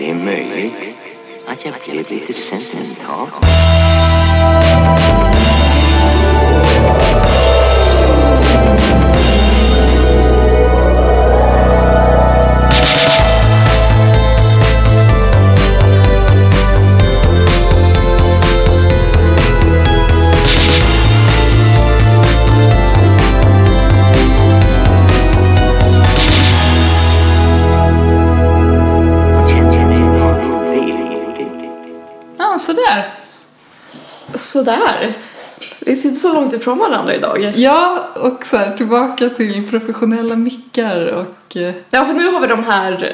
Det är möjligt att jag blev lite sentimental. Sådär. Vi sitter så långt ifrån varandra idag. Ja, och så här, tillbaka till professionella mickar och... eh, Ja, för nu har vi de här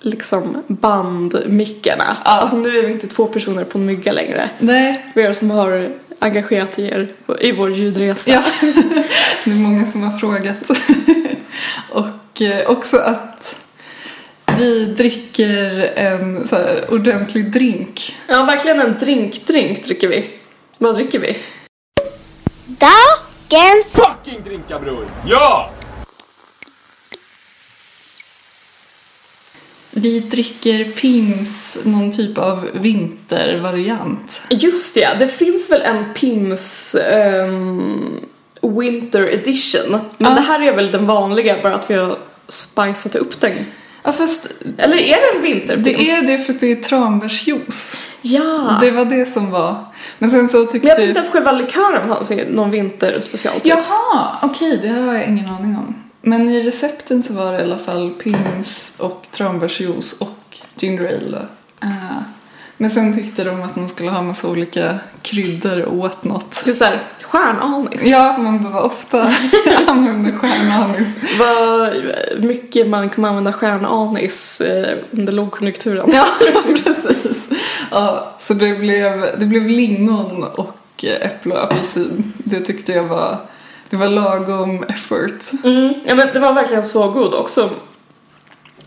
liksom bandmickarna. Ja. Alltså nu är vi inte två personer på en mygga längre. Nej, Vi är som har engagerat er i vår ljudresa. ja. det är många som har frågat. och eh, också att vi dricker en så ordentlig drink. Ja, verkligen en drink-drink dricker vi. Vad dricker vi? Dagens Fucking drinka bror! Ja! Vi dricker Pims, någon typ av vintervariant. Just det, det finns väl en Pims ehm, Winter Edition. Men Ja. det här är väl den vanliga, bara att vi har spicat upp den. Ja, fast Eller är det en vinterpims? det är det för att det är tranbärsjuice. Ja! Det var det som var. Men sen så tyckte Men jag tänkte att själva likören fanns i någon vinterspecial typ. Jaha, okej, det har jag ingen aning om. Men i recepten så var det i alla fall Pims och tranbärsjuice och ginger ale. Ah. men sen tyckte de att man skulle ha massa olika kryddor och åt något. Just såhär, stjärnanis. Ja, man behöver ofta använda stjärnanis. Vad mycket man kommer använda stjärnanis eh, under lågkonjunkturen. Ja, precis. Ja, så det blev, det blev lingon och äpple och apelsin. Det tyckte jag var, det var lagom effort. Mm. Ja men det var verkligen så god också.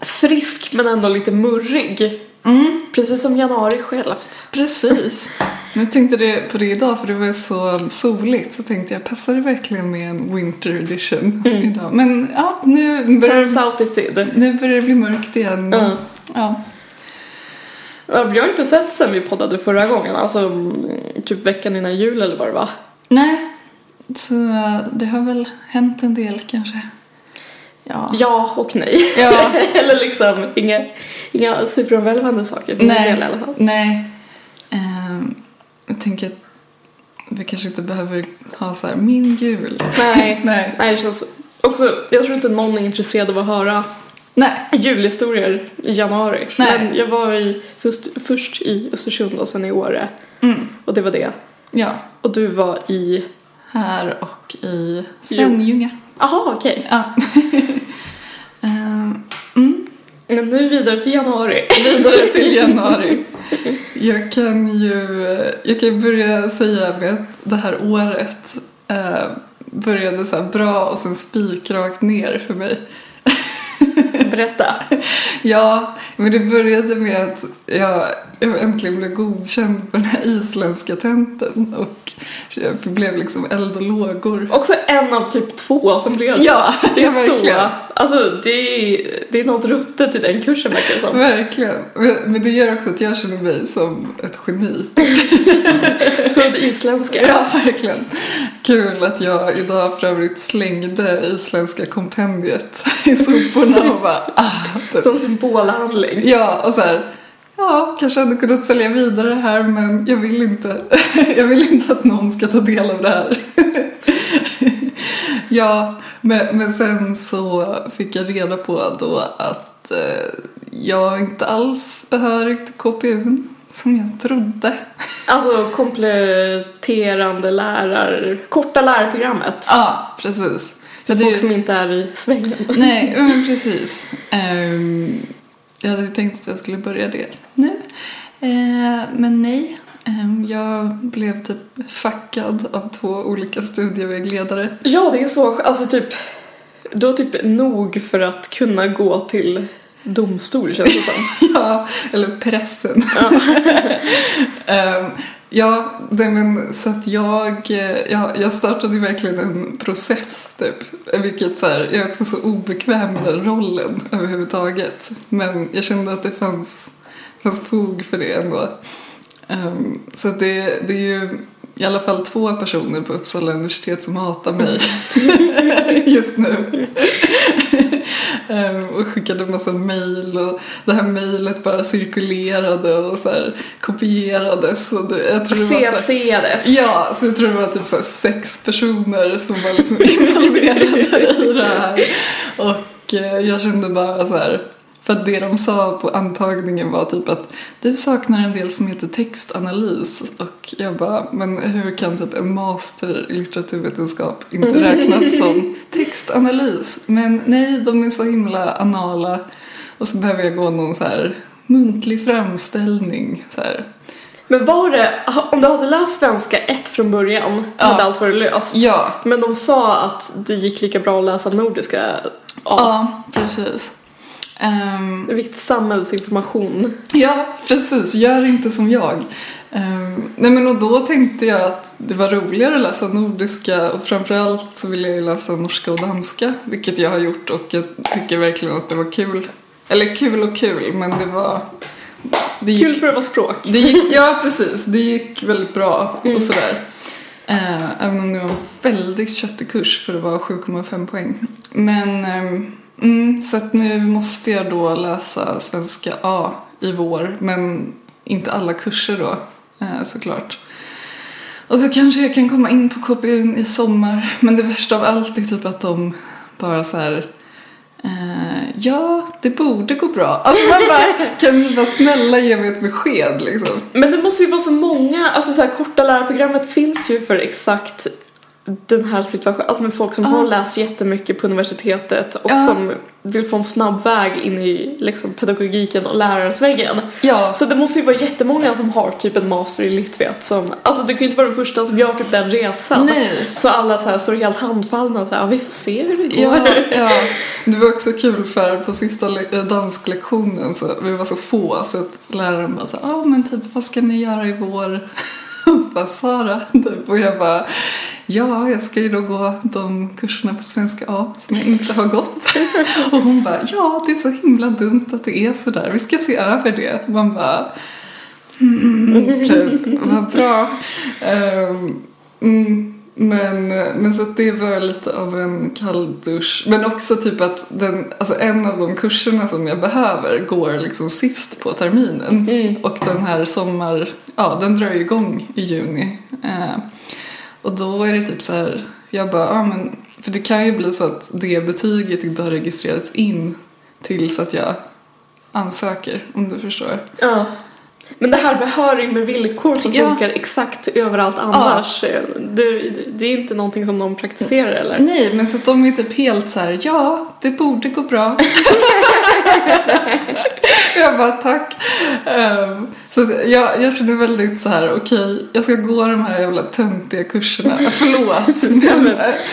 Frisk men ändå lite murrig. Mm. Precis som januari självt. Precis. Jag tänkte det på det idag för det var så soligt så tänkte jag passar det verkligen med en winter edition idag. Men ja, nu börjar, Turns out it did. nu börjar det bli mörkt igen. Mm. Ja. Vi har inte sett sen vi poddade förra gången, alltså mm, typ veckan innan jul eller vad det var. Nej, så äh, det har väl hänt en del kanske. Ja. Ja och nej. Ja. eller liksom inga, inga superomvälvande saker Nej. del i alla fall. Nej. Ehm, jag tänker att vi kanske inte behöver ha så här min jul. Nej. Nej. Nej, det känns också, jag tror inte någon är intresserad av att höra Nej. julhistorier i januari. Nej. Men jag var i, först, först i Östersund och sen i Åre. Mm. Och det var det. Ja. Och du var i... Här och i Svenljunga. Jaha, okej. Ja. Ehm, mm. Men nu vidare till januari. Vidare till januari. Jag kan ju jag kan börja säga med att det här året eh, började så här bra och sen spikrakt ner för mig. Berätta. Ja, men det började med att jag, jag äntligen blev godkänd på den här isländska tenten och jag blev liksom eld och lågor. Också en av typ två som blev Ja, det. är verkligen. så. Alltså det är, det är något ruttet i den kursen verkar det som. Verkligen. Men, men det gör också att jag känner mig som ett geni. Född isländska. Ja, verkligen. Kul att jag idag för övrigt slängde isländska kompendiet i soporna och bara typ. Som symbolhandling. Ja, och så här. Ja, kanske hade kunnat sälja vidare det här men jag vill inte. Jag vill inte att någon ska ta del av det här. Ja, men, men sen så fick jag reda på då att eh, jag inte alls behörig till KPU som jag trodde. Alltså kompletterande lärar... Korta lärprogrammet. Ja, precis. För folk ju- som inte är i svängen. Nej, men precis. Ehm, jag hade tänkt att jag skulle börja det nu. Eh, men nej. Ehm, jag blev typ fuckad av två olika studievägledare. Ja, det är så. Alltså typ... Du har typ nog för att kunna gå till domstol känns det som. Ja, eller pressen. Ehm, ja, det, men så att jag, eh, jag, jag startade ju verkligen en process typ. Vilket så här, jag är också så obekväm med den rollen överhuvudtaget. Men jag kände att det fanns fanns fog för det ändå. Ehm, så att det, det är ju i alla fall två personer på Uppsala universitet som hatar mig just nu. Ehm, och skickade massa mejl och det här mejlet bara cirkulerade och så här kopierades. Och det, jag tror det var så här. Ja, så jag tror det var typ så här sex personer som var liksom involverade i det här. Och eh, jag kände bara så här, för att det de sa på antagningen var typ att du saknar en del som heter textanalys. Och jag bara, men hur kan typ en master i litteraturvetenskap inte räknas som textanalys? Men nej, de är så himla anala. Och så behöver jag gå någon så här muntlig framställning. Så här. Men var det, om du hade läst svenska 1 från början, Ja. hade allt varit löst? Ja, Men de sa att det gick lika bra att läsa nordiska A. ja, precis. Ehm, Det är viktig samhällsinformation. Ja, precis. Gör inte som jag. Ehm, nej men och då tänkte jag att det var roligare att läsa nordiska och framförallt så ville jag ju läsa norska och danska, vilket jag har gjort och jag tycker verkligen att det var kul. Eller kul och kul, men det var... Det gick, Kul för att vara språk. det gick, ja, precis. Det gick väldigt bra och sådär. Eh, även om det var en väldigt köttig kurs för det var 7,5 poäng. Men, ehm, mm, så att nu måste jag då läsa svenska A i vår, men inte alla kurser då, eh, såklart. Och så kanske jag kan komma in på KPU i sommar, men det värsta av allt är typ att de bara så här Eh, ja, det borde gå bra. Alltså man bara, kan ni vara snälla ge mig ett besked liksom? Men det måste ju vara så många, alltså så här, korta lärarprogrammet finns ju för exakt den här situationen, alltså med folk som har läst jättemycket på universitetet och som vill få en snabb väg in i liksom, pedagogiken och lärarens-väggen. Ja, Så det måste ju vara jättemånga som har typ en master i litvet som, alltså du kan ju inte vara den första som gör typ den resan. nej. Så alla så här står helt handfallna och så här, ja, vi får se hur det går. Ja, ja. Det var också kul för på sista eh, dansklektionen så vi var så få så att läraren bara så ja ah, men typ vad ska ni göra i vår? Han bara Sara typ och jag bara ja jag ska ju då gå de kurserna på svenska A som jag inte har gått. Och hon bara ja det är så himla dumt att det är så där. vi ska se över det. Man bara mm, mm, mm. typ vad bra. Um, mm. Men, men så det var lite av en kalldusch. Men också typ att den, alltså en av de kurserna som jag behöver går liksom sist på terminen. Och den här sommar, ja den drar ju igång i juni. Eh, och då är det typ så här, jag bara, ja men, för det kan ju bli så att det betyget inte har registrerats in tills att jag ansöker, om du förstår. Ja. Men det här behörig med villkor som Ja. funkar exakt överallt annars, det, det är inte någonting som de praktiserar eller? Nej, men så att de är typ helt så här, ja, det borde gå bra. jag bara, tack. Ehm, så jag, jag känner väldigt så här, okej, jag ska gå de här jävla töntiga kurserna. Förlåt, men,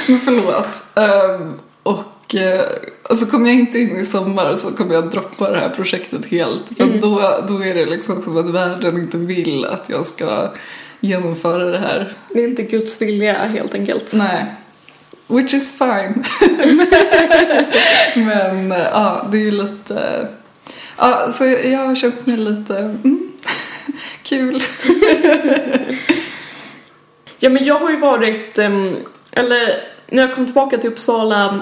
men förlåt. Um, och eh, alltså kommer jag inte in i sommar så kommer jag droppa det här projektet helt. För då, då är det liksom som att världen inte vill att jag ska genomföra det här. Det är inte Guds vilja helt enkelt. Nej. Which is fine. Men ja, det är ju lite... Ja, så jag har känt mig lite... Mm, kul. Ja men jag har ju varit, ehm, eller när jag kom tillbaka till Uppsala mm,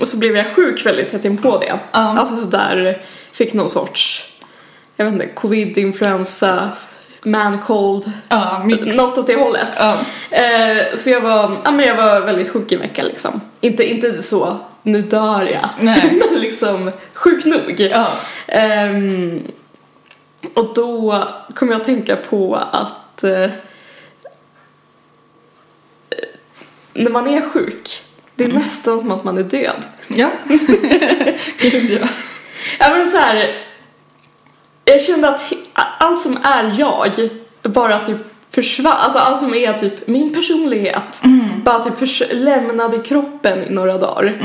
och så blev jag sjuk väldigt tätt inpå det. Ja. Alltså sådär, fick någon sorts, jag vet inte, covid, influensa, man cold, mix. något åt det hållet. Ja, Eh, så jag var, ja men jag var väldigt sjuk i en vecka liksom. Inte, inte så, nu dör jag. Nej. men liksom sjuk nog. ja. Ehm, och då kom jag att tänka på att eh, när man är sjuk, det är nästan som att man är död. Ja. Gud, ja. Ja men så här, jag kände att allt som är jag bara typ försvann, alltså allt som är typ min personlighet bara typ lämnade kroppen i några dagar.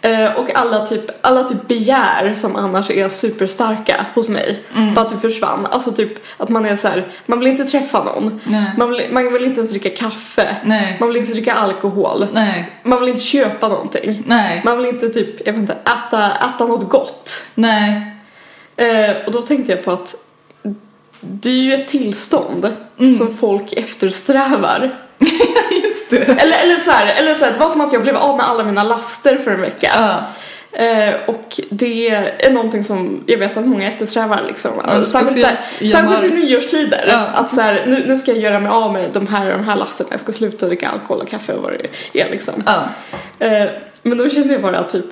Eh, och alla typ, alla typ begär som annars är superstarka hos mig bara typ försvann. Alltså typ att man är så här, man vill inte träffa någon. Man vill, man vill inte ens dricka kaffe. Nej. Man vill inte dricka alkohol. Nej. Man vill inte köpa någonting. Nej. Man vill inte typ, jag vet inte, äta, äta något gott. Eh, och då tänkte jag på att det är ju ett tillstånd Mm. som folk eftersträvar. Just det. Eller, eller, så här, eller så här, det var som att jag blev av med alla mina laster för en vecka. Ja. Eh, och det är någonting som jag vet att många eftersträvar liksom. Ja, särskilt, i särskilt i januari. nyårstider. Ja. Att så här, nu, nu ska jag göra mig av med de här de här lasterna. Jag ska sluta dricka alkohol och kaffe och vad det är liksom. Ja. Eh, men då kände jag bara typ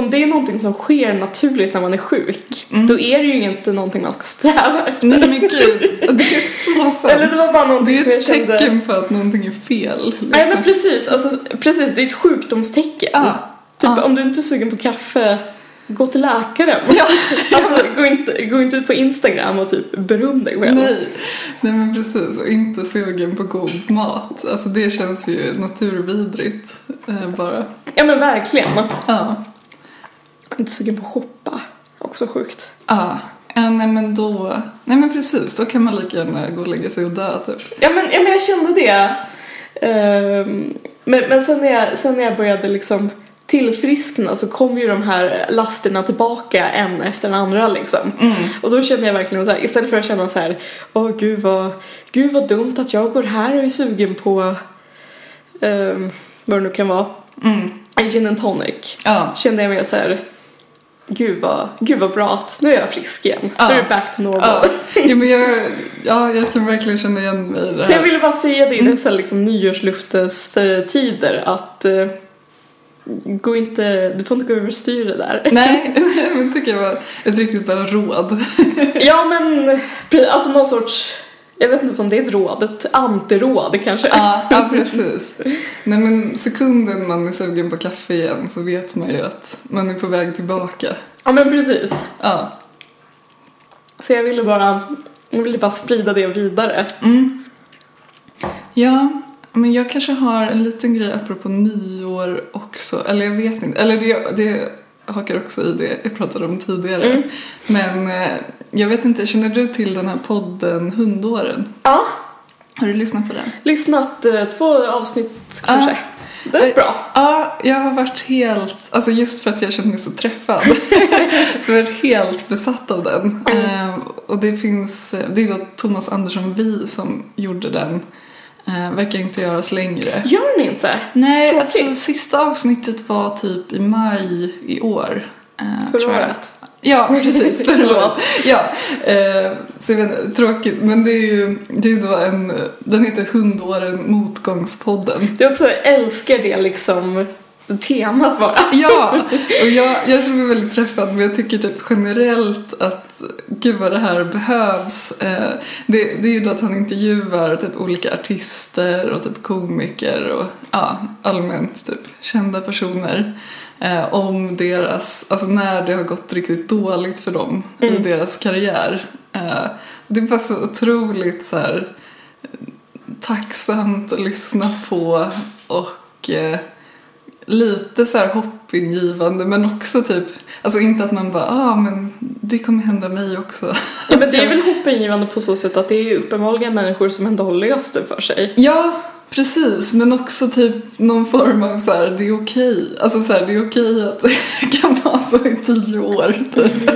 om det är någonting som sker naturligt när man är sjuk, då är det ju inte någonting man ska sträva efter. Nej men gud, det är så sant. Eller det var bara det någonting är som jag ett kände... tecken på att någonting är fel. Liksom. Nej men precis, alltså, precis, det är ett sjukdomstecken. Ja. Typ Ja. om du inte är sugen på kaffe, gå till läkaren. Ja. alltså gå inte, gå inte ut på Instagram och typ beröm dig själv. Nej. Nej men precis, och inte sugen på god mat. Alltså det känns ju naturvidrigt eh, bara. Ja men verkligen. Ja. Inte sugen på att shoppa. Också sjukt. Ja. Ja, nej men då, nej men precis, då kan man lika gärna gå och lägga sig och dö typ. Ja men, ja, men jag kände det. Ehm, men men sen, när jag, sen när jag började liksom tillfriskna så kom ju de här lasterna tillbaka en efter den andra liksom. Och då kände jag verkligen så här, istället för att känna så här, åh gud vad, gud vad dumt att jag går här och är sugen på um, vad det nu kan vara, en gin and tonic. Ja. Kände jag mer så här, gud vad, gud vad bra att nu är jag frisk igen. Ja. Nu är det back to normal. Ja. ja, men jag, ja, jag kan verkligen känna igen mig i det Så jag här. ville bara säga det i dessa liksom nyårsluftestider att eh, gå inte, du får inte gå överstyr det där. Nej, men tycker jag var ett riktigt bra råd. ja men, alltså någon sorts, jag vet inte om det är ett råd, ett antiråd kanske. Ja, ja, precis. Nej men sekunden man är sugen på kaffe igen så vet man ju att man är på väg tillbaka. Ja men precis. Ja. Så jag ville bara, jag ville bara sprida det vidare. Mm. Ja, men jag kanske har en liten grej apropå nyår också. Eller jag vet inte. Eller det, det hakar också i det jag pratade om tidigare. Mm. Men eh, jag vet inte, känner du till den här podden Hundåren? Ja, Har du lyssnat på den? lyssnat eh, två avsnitt kanske. Det är Eh, bra. Ja, jag har varit helt, alltså just för att jag känner mig så träffad, så jag har varit helt besatt av den. Eh, och det finns, det är då Thomas Andersson Vi som gjorde den, eh, verkar inte göras längre. Gör ni inte? Nej, Tråkigt. alltså sista avsnittet var typ i maj i år. eh, Förra året. Ja, precis. Förra Förlåt. året. Ja, eh, så jag vet, tråkigt. Men det är ju det är då en, den heter Hundåren Motgångspodden. Det är också, jag älskar det liksom temat bara. Ja, och jag, jag känner mig väldigt träffad men jag tycker typ generellt att gud vad det här behövs. Eh, det, det är ju då att han intervjuar typ olika artister och typ komiker och ja, allmänt typ kända personer eh, om deras, alltså när det har gått riktigt dåligt för dem i deras karriär. Eh, det är bara så otroligt så här tacksamt att lyssna på och lite så här hoppingivande men också typ, alltså inte att man bara ah men det kommer hända mig också. Ja, men det är väl hoppingivande på så sätt att det är uppenbarligen människor som ändå har löst det för sig. Ja, precis men också typ någon form av så här det är okej, alltså så här det är okej att det kan vara så i tio år typ.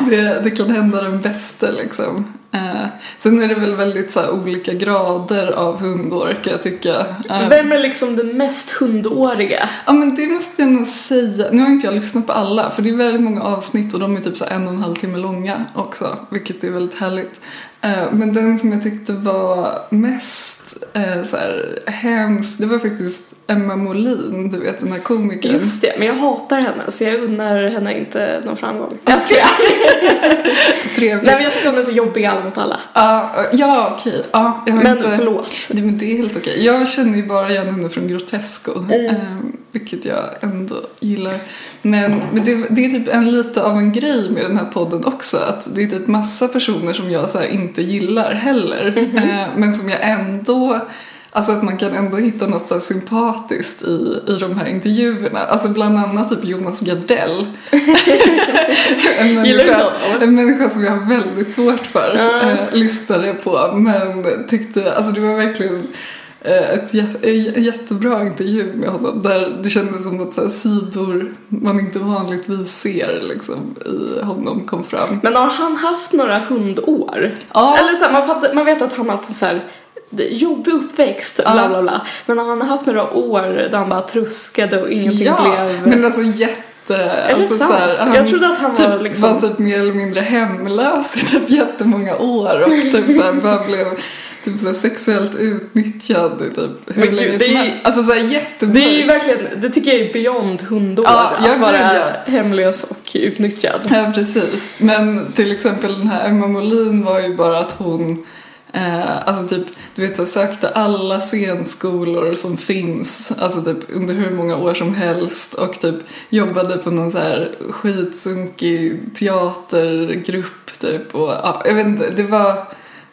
det, det kan hända den bästa liksom. Eh, sen är det väl väldigt så här, olika grader av hundår kan jag tycka. Eh, Vem är liksom den mest hundåriga? Ja men det måste jag nog säga. Nu har inte jag lyssnat på alla för det är väldigt många avsnitt och de är typ så en och en halv timme långa också. Vilket är väldigt härligt. Eh, Men den som jag tyckte var mest eh, så här, hemsk det var faktiskt Emma Molin, du vet den här komikern. Just det, men jag hatar henne så jag unnar henne inte någon framgång. Jag skojar. Trevligt. Nej men jag tycker hon är så jobbig alla mot alla. Ja, ja okej. Jag har Men inte... förlåt. Det, men det är helt okej. Jag känner ju bara igen henne från Grotesco, Mm. eh, vilket jag ändå gillar. Men, men det, det är typ en lite av en grej med den här podden också, att det är typ massa personer som jag så här inte gillar heller, Mhm. eh, men som jag ändå Alltså att man kan ändå hitta något så sympatiskt i, i de här intervjuerna. Alltså bland annat typ Jonas Gardell. en, människa, en människa som jag har väldigt svårt för. Ja. Eh, lyssnade jag på men tyckte, alltså det var verkligen ett, jä- en jättebra intervju med honom där det kändes som att så sidor man inte vanligtvis ser liksom, i honom kom fram. Men har han haft några hundår? Ja. Eller så här, man, fattar, man vet att han har haft så här jobbig uppväxt, Ja. bla bla bla. Men har han haft några år där han bara truskade och ingenting ja, blev... men alltså jätte... Är alltså, sant? så här, han jag trodde att han typ, var liksom... var typ mer eller mindre hemlös i typ jättemånga år och typ så här, bara blev typ så sexuellt utnyttjad typ hur länge det som är- helst. Alltså så här jättemörkt. Det är ju verkligen, det tycker jag är beyond hundår. Ja, jag att vara gud, ja. hemlös och utnyttjad. Ja, precis. Men till exempel den här Emma Molin var ju bara att hon eh, alltså typ, du vet, här, sökte alla scenskolor som finns, alltså typ under hur många år som helst och typ jobbade på någon så här skitsunkig teatergrupp typ och ja, jag vet inte, det var,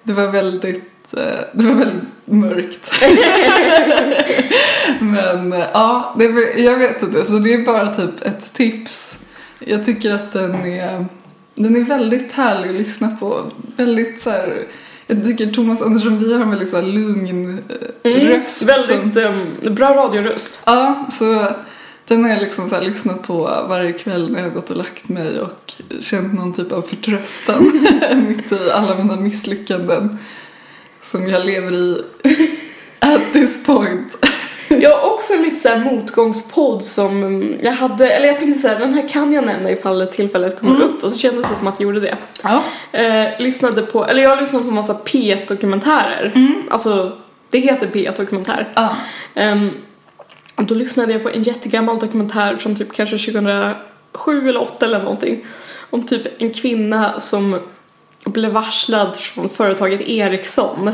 det var väldigt, eh, det var väldigt mörkt. Men eh, ja, det, jag vet inte, så det är bara typ ett tips. Jag tycker att den är, den är väldigt härlig att lyssna på. Väldigt så här, jag tycker Thomas Andersson Vi har en väldigt så här lugn eh, röst. som- Mm, Väldigt um, bra radioröst. Ja, så den har jag liksom så här lyssnat på varje kväll när jag gått och lagt mig och känt någon typ av förtröstan mitt i alla mina misslyckanden som jag lever i at this point. Jag har också en lite så här motgångspodd som um, jag hade, eller jag tänkte så här, den här kan jag nämna ifall tillfället kommer upp och så kändes det som att jag gjorde det. Ja. Eh, lyssnade på, eller jag har lyssnat på massa P1-dokumentärer. Alltså, det heter P1-dokumentär. Ja. Och då lyssnade jag på en jättegammal dokumentär från typ kanske 2007 eller 2008 eller någonting. Om typ en kvinna som blev varslad från företaget Ericsson.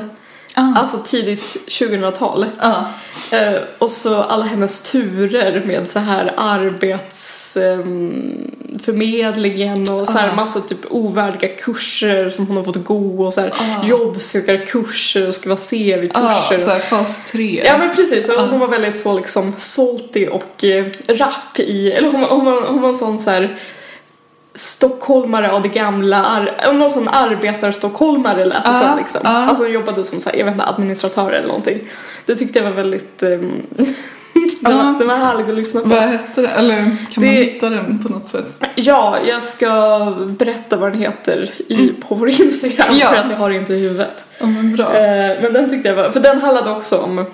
Ah. Alltså tidigt 2000-tal. Ja. Eh, och så alla hennes turer med så här arbetsförmedlingen och så här Ah. massa typ ovärdiga kurser som hon har fått gå och så här Ah. jobbsökarkurser och Ja, CV-kurser. så här fas 3. Ja men precis, och Ja. hon var väldigt så liksom salty och eh, rapp i, eller hon hon var, hon var en sån så här stockholmare av det gamla, en sån arbetarstockholmare lät det Ja, som liksom. ja. Alltså jobbade som så här, jag vet inte, administratör eller någonting. Det tyckte jag var väldigt, um, Ja. var, det var härligt att lyssna på. Vad heter det? Eller kan man Det- hitta den på något sätt? Ja, jag ska berätta vad den heter i, på vår Instagram Mm. Ja. för att jag har det inte i huvudet. Ja, men bra. Eh, men den tyckte jag var, för den handlade också om,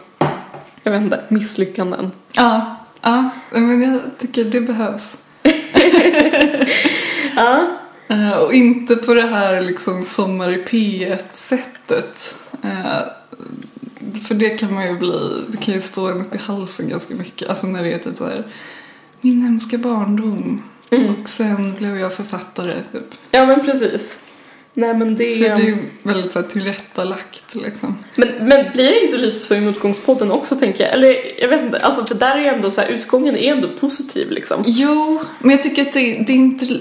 jag vet inte, misslyckanden. Ja, ja, men jag tycker det behövs. Ja. Eh, och inte på det här liksom sommar i P1-sättet. Eh, för det kan man ju bli, det kan ju stå en upp i halsen ganska mycket. Alltså när det är typ så här min hemska barndom. Och sen blev jag författare typ. Ja men precis. Nej men det... För det är ju väldigt så här tillrättalagt liksom. Men, men blir det inte lite så i Motgångspodden också tänker jag? Eller jag vet inte, alltså för där är ju ändå så här, utgången är ändå positiv liksom. Jo, men jag tycker att det, det är inte...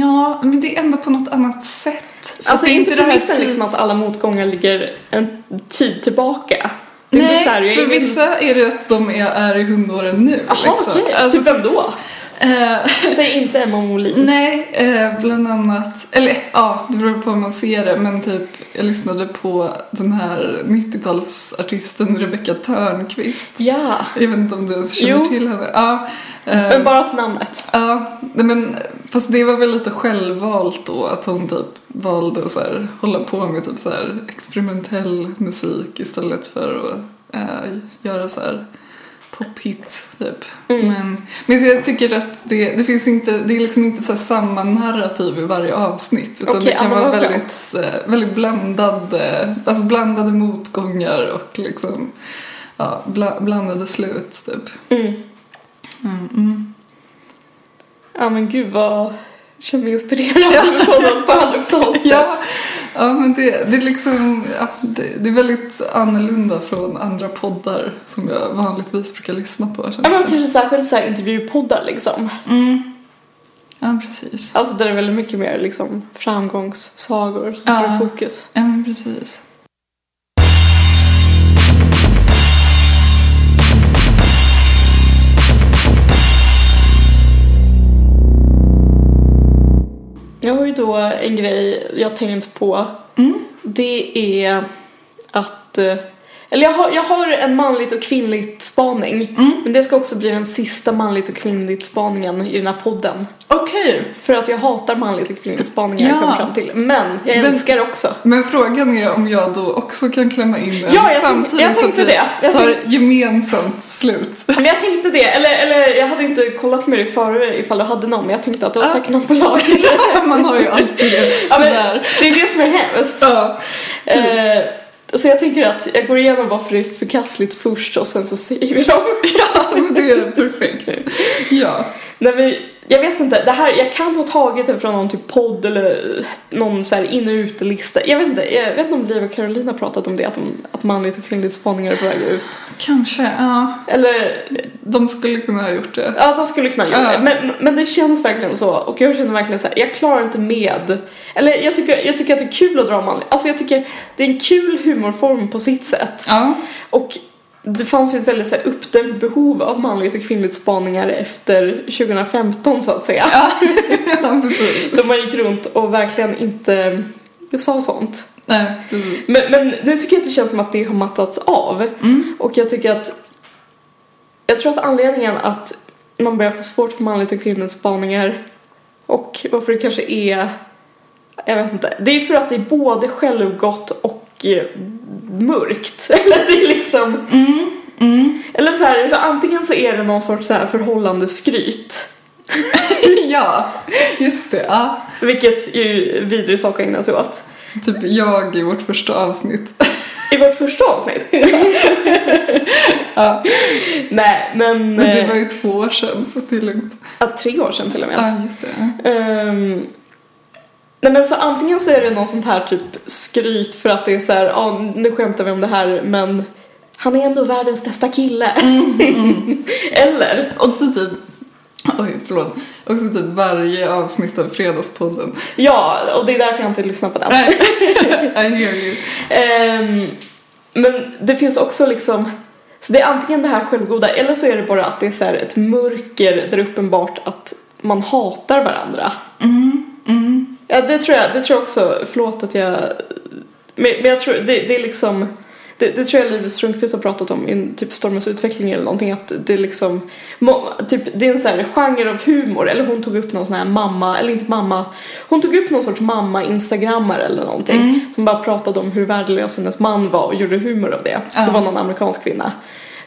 Ja, men det är ändå på något annat sätt. För Alltså det är inte det här tid- liksom att alla motgångar ligger en tid tillbaka. Det Nej, här, för vissa är det att de är, är i hundåren nu. Jaha liksom. okej, Alltså, typ vem då? Eh, Säg inte Emma Molin. nej, eh, bland annat, eller ja, det beror på hur man ser det, men typ jag lyssnade på den här 90-talsartisten Rebecca Törnqvist. Ja, Jag vet inte om du ens känner Jo. till henne? Ja. eh, men bara till namnet. Ja, men fast det var väl lite självvalt då att hon typ valde att så här, hålla på med typ så här experimentell musik istället för att eh, göra så här pophits typ. Mm. Men, men så jag tycker att det, det finns inte, det är liksom inte så samma narrativ i varje avsnitt utan Okej, det kan vara väldigt, eh, väldigt blandade, alltså blandade motgångar och liksom ja, bla, blandade slut typ. Mm. Mm. Ja men gud vad, känner mig inspirerad på något paradoxalt sätt. Ja, ja men det, det är liksom, ja, det, det är väldigt annorlunda från andra poddar som jag vanligtvis brukar lyssna på. Känns Ja men kanske särskilt så här intervjupoddar liksom. mm. Ja, precis. Alltså där det är väldigt mycket mer liksom framgångssagor som Ja. står i fokus. Ja, men precis. En grej jag tänkt på. Mm. Det är att, eh, Eller jag har, jag har en manligt och kvinnligt spaning. Men det ska också bli den sista manligt och kvinnligt spaningen i den här podden. Okej. För att jag hatar manligt och kvinnligt spaningar Ja. jag kommer fram till. Men jag Men- älskar också. Men frågan är om jag då också kan klämma in en Ja, jag tänkte- samtidigt jag så att tänkte vi det. Jag tar tänkte- gemensamt slut. Men jag tänkte det, eller, eller jag hade inte kollat med dig före ifall du hade någon men jag tänkte att du har säkert någon på lager. Man har ju alltid det. Ja, men det är det som är hemskt. Ja. Eh, så jag tänker att jag går igenom varför det är förkastligt först och sen så säger vi dem. ja, men det är perfekt. Ja. När vi, jag vet inte, det här, jag kan ha tagit det från någon typ podd eller någon så här in och utelista. Jag vet inte, jag vet inte om Liv och Caroline har pratat om det, att, de, att manligt och kvinnligt spaningar är på väg ut. Kanske, ja. Eller, De skulle kunna ha gjort det. ja de skulle kunna göra Ja. det. Men, men det känns verkligen så och jag känner verkligen så här, jag klarar inte med. Eller jag tycker, jag tycker att det är kul att dra manligt, alltså jag tycker det är en kul humorform på sitt sätt. Ja. Och det fanns ju ett väldigt så här, uppdämt behov av manligt och kvinnligt spaningar efter 2015 så att säga. Ja, ja precis. Då man gick runt och verkligen inte sa sånt. Nej, precis. Men, men nu tycker jag att det känns som att det har mattats av. Mm. Och jag tycker att jag tror att anledningen att man börjar få svårt för manligt och kvinnligt spaningar och varför det kanske är jag vet inte. Det är för att det är både självgott och eh, mörkt. Eller det är liksom Mm. Eller så här, antingen så är det någon sorts så här förhållande skryt. Ja, just det. Ja. Vilket är ju vidrig sak att ägna sig åt. Typ jag i vårt första avsnitt. I vårt första avsnitt. Ja. Nej, men... Men det eh, var ju två år sedan så det är lugnt. ja, tre år sedan till och med. Ja, just det. Ehm, nej men så antingen så är det någon sånt här typ skryt för att det är så här, ja nu skämtar vi om det här men han är ändå världens bästa kille. Eller, Också typ, oj förlåt, också typ varje avsnitt av Fredagspodden. ja, och det är därför jag inte lyssnar på den. I hear you. Ehm, men det finns också liksom, så det är antingen det här självgoda eller så är det bara att det är så ett mörker där det är uppenbart att man hatar varandra. Mm, Ja, det tror jag, det tror jag också, förlåt att jag, men, men jag tror, det, det är liksom, det, det tror jag Livet Strömquist har pratat om i typ Stormens utveckling eller någonting, att det är liksom, typ, det är en sån här genre av humor, eller hon tog upp någon sån här mamma, eller inte mamma, hon tog upp någon sorts mamma-instagrammare eller någonting, som bara pratade om hur värdelös hennes man var och gjorde humor av det. Ja. Det var någon amerikansk kvinna.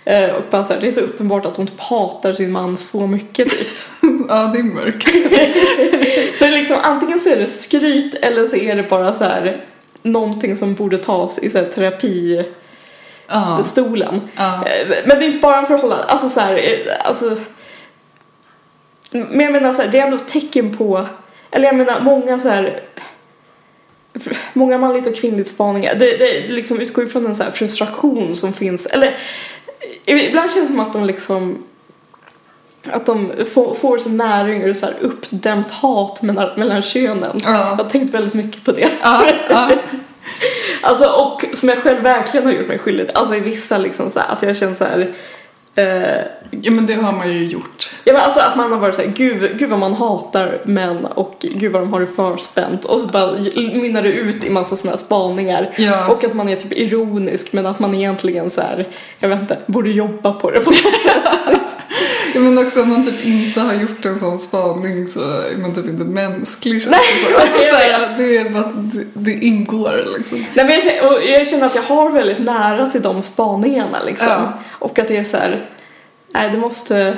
Eh, Och bara så här, det är så uppenbart att hon typ hatar sin man så mycket typ. Ja, det är mörkt. Så det är liksom, antingen så är det skryt eller så är det bara så här någonting som borde tas i så här terapistolen. Ja. ja. Eh, Men det är inte bara en förhållande, alltså så här, eh, alltså men jag menar så här, det är ändå tecken på, eller jag menar många så här många manligt och kvinnligt spaningar, det, det, det liksom utgår ju från en så här frustration som finns, eller ibland känns det som att de liksom att de får, får sin näring ur så här uppdämt hat mellan, mellan könen. Ja. Jag har tänkt väldigt mycket på det. Ja, ja. Alltså, och som jag själv verkligen har gjort mig skyldig till. Alltså i vissa liksom så här, att jag känner så här. Eh, ja, men det har man ju gjort. ja, men alltså att man har varit så här, gud, gud vad man hatar män och gud vad de har det förspänt. Och så bara mynnar det ut i massa sådana här spaningar. Ja. Och att man är typ ironisk men att man egentligen så här, jag vet inte, borde jobba på det på något sätt. Ja, men också om man typ inte har gjort en sån spaning så är man typ inte mänsklig. känns det som. Alltså, jag så här, det, är bara, det, det ingår liksom. Nej, men jag, känner, och jag känner att jag har väldigt nära till de spaningarna liksom. Ja. Och att det är så här, nej det måste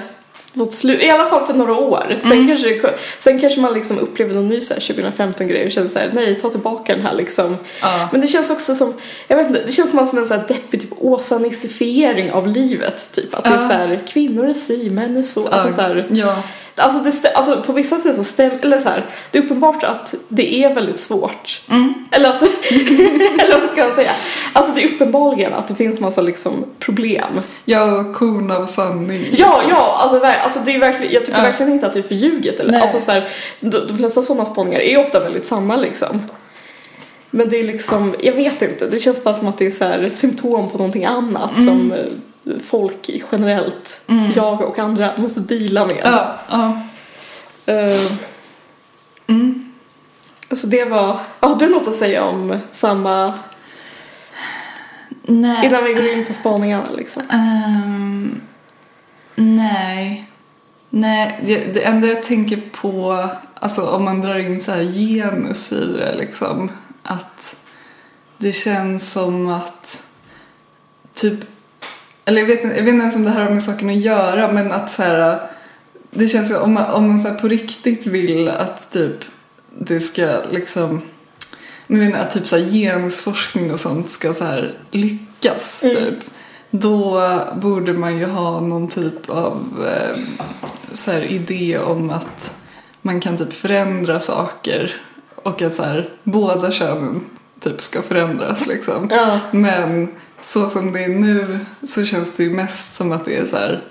slut, i alla fall för några år. Sen, Mm. kanske, det- sen kanske man liksom upplever någon ny så här 2015-grej och känner så här, nej ta tillbaka den här liksom. Ja. Men det känns också som, jag vet inte, det känns som en så här deppig typ åsanisifiering av livet typ. Att det är Ja. så här, kvinnor är si, män är så. Alltså, så här, ja. Alltså, det alltså på vissa sätt så stämmer, eller så här, det är uppenbart att det är väldigt svårt. Mm. Eller att, eller vad ska jag säga? Alltså det är uppenbarligen att det finns massa liksom problem. ja, korn av sanning. Ja, liksom. ja, alltså, ver- alltså det är verkligen, jag tycker Ja. verkligen inte att det är förljuget. Eller, Nej. alltså så här, de, de flesta sådana spaningar är ofta väldigt sanna liksom. Men det är liksom, jag vet inte, det känns bara som att det är så här symptom på någonting annat som eh, folk generellt, jag och andra, måste deala med. Ja, ja. Eh, Mm. Alltså det var, har du något att säga om samma Nej. Innan vi går in på spaningarna liksom. Ehm, nej. Nej, det, det enda jag tänker på, alltså om man drar in så här genus i det liksom, att det känns som att typ, eller jag vet, jag vet inte ens om det här har med saken att göra, men att så här, det känns ju om man, om man så på riktigt vill att typ det ska liksom men menar, att typ så här genusforskning och sånt ska så här lyckas typ. Då borde man ju ha någon typ av eh, så här idé om att man kan typ förändra saker och att så här, båda könen typ ska förändras liksom. Ja. Men så som det är nu så känns det ju mest som att det är så här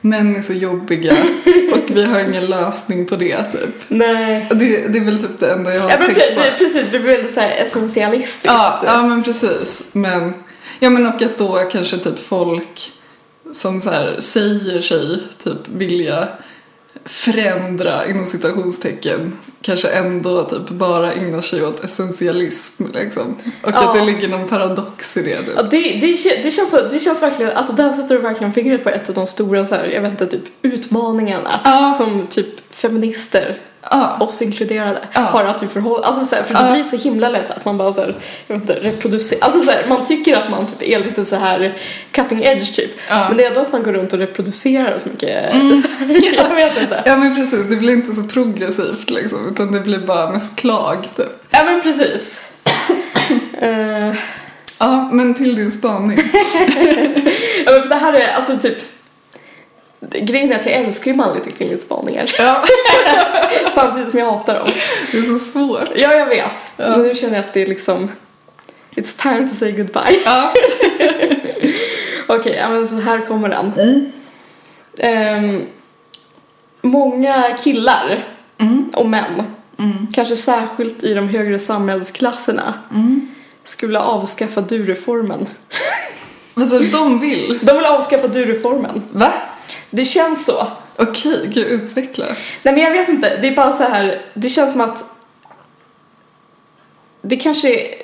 män är så jobbiga och vi har ingen lösning på det typ. Nej. Det, det är väl typ det enda jag har Ja men tänkt på. det, precis, det blir väldigt så här essentialistiskt. Ja, ja men precis. Men, ja, men och att då kanske typ folk som så här säger sig typ vilja förändra inom citationstecken kanske ändå typ bara ägnar sig åt essentialism liksom. Och Ja. att det ligger någon paradox i det. Typ. Ja, det, det, det, känns, det känns verkligen, alltså där sätter du verkligen fingret på ett av de stora så här, jag vet inte, typ utmaningarna Ja. som typ feminister, Ja. oss inkluderade, Ja. har att vi förhåller alltså så här, för det blir så himla lätt att man bara så här, jag vet inte, reproducerar, alltså så här, man tycker att man typ är lite så här cutting edge typ, men det är ändå att man går runt och reproducerar så mycket, så här, jag vet inte. Ja men precis, det blir inte så progressivt liksom utan det blir bara mest klag typ. Ja men precis. Eh, Ja men till din spaning. ja, men det här är alltså typ Grejen är att jag älskar ju manligt och kvinnligt spaningar. Ja. Samtidigt som jag hatar dem. Det är så svårt. Ja, jag vet. Ja. Men nu känner jag att det är liksom It's time to say goodbye. Ja. Okej, ja, men så här kommer den. Ehm, många killar och män, kanske särskilt i de högre samhällsklasserna, skulle vilja avskaffa du-reformen. Du, de vill? De vill avskaffa du-reformen. Va? Det känns så. Okej, gud utveckla. Nej men jag vet inte, det är bara så här, det känns som att det kanske är,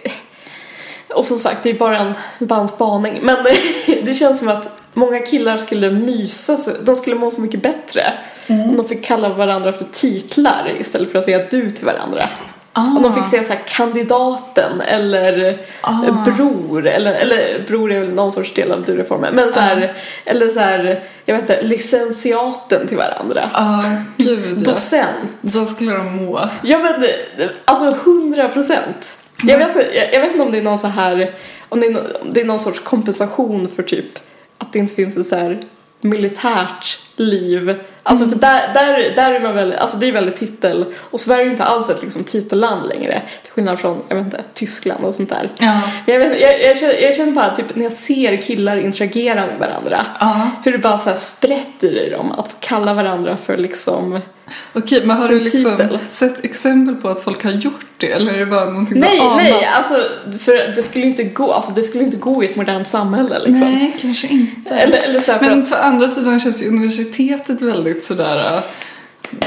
och som sagt det är bara en, bara en spaning, men det, känns som att många killar skulle mysa, så, de skulle må så mycket bättre om de fick kalla varandra för titlar istället för att säga du till varandra. Om de fick säga så här kandidaten eller Ah. bror, eller, eller bror är väl någon sorts del av du-reformen, men så här, eller så här, jag vet inte, licentiaten till varandra. Ja, gud. Docent. Då skulle de må. Ja men alltså hundra procent. Jag vet, inte- jag, jag vet inte om det är någon så här, om det är, om det är någon sorts kompensation för typ att det inte finns ett så här militärt liv. Alltså för där, där, där är man väldigt, alltså det är väldigt titel och Sverige är inte alls ett liksom titelland längre till skillnad från, jag vet inte, Tyskland och sånt där. Ja. Men jag, vet, jag, jag, känner, jag känner bara typ när jag ser killar interagera med varandra Ja. hur det bara så här sprätter i dem att få kalla varandra för liksom Okej, men har Som du liksom titel. sett exempel på att folk har gjort det? Eller är det bara någonting Nej, du har nej, anat? alltså för det skulle inte gå, alltså det skulle inte gå i ett modernt samhälle liksom. Nej, kanske inte. Eller, eller så Men att, för andra sidan känns ju universitetet väldigt sådär äh,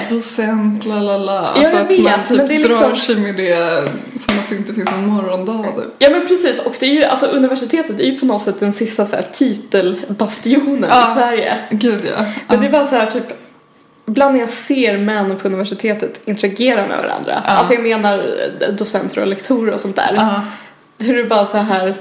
docent, la la la. Alltså jag att vet, man typ men det är drar liksom- sig med det som att det inte finns en morgondag typ. ja men precis, och det är ju, alltså universitetet är ju på något sätt den sista så här titelbastionen Ja. i Sverige. Gud ja. Men det är bara så här typ, ibland när jag ser män på universitetet interagera med varandra, Ja. alltså jag menar docenter och lektorer och sånt där, Ja. hur det bara så här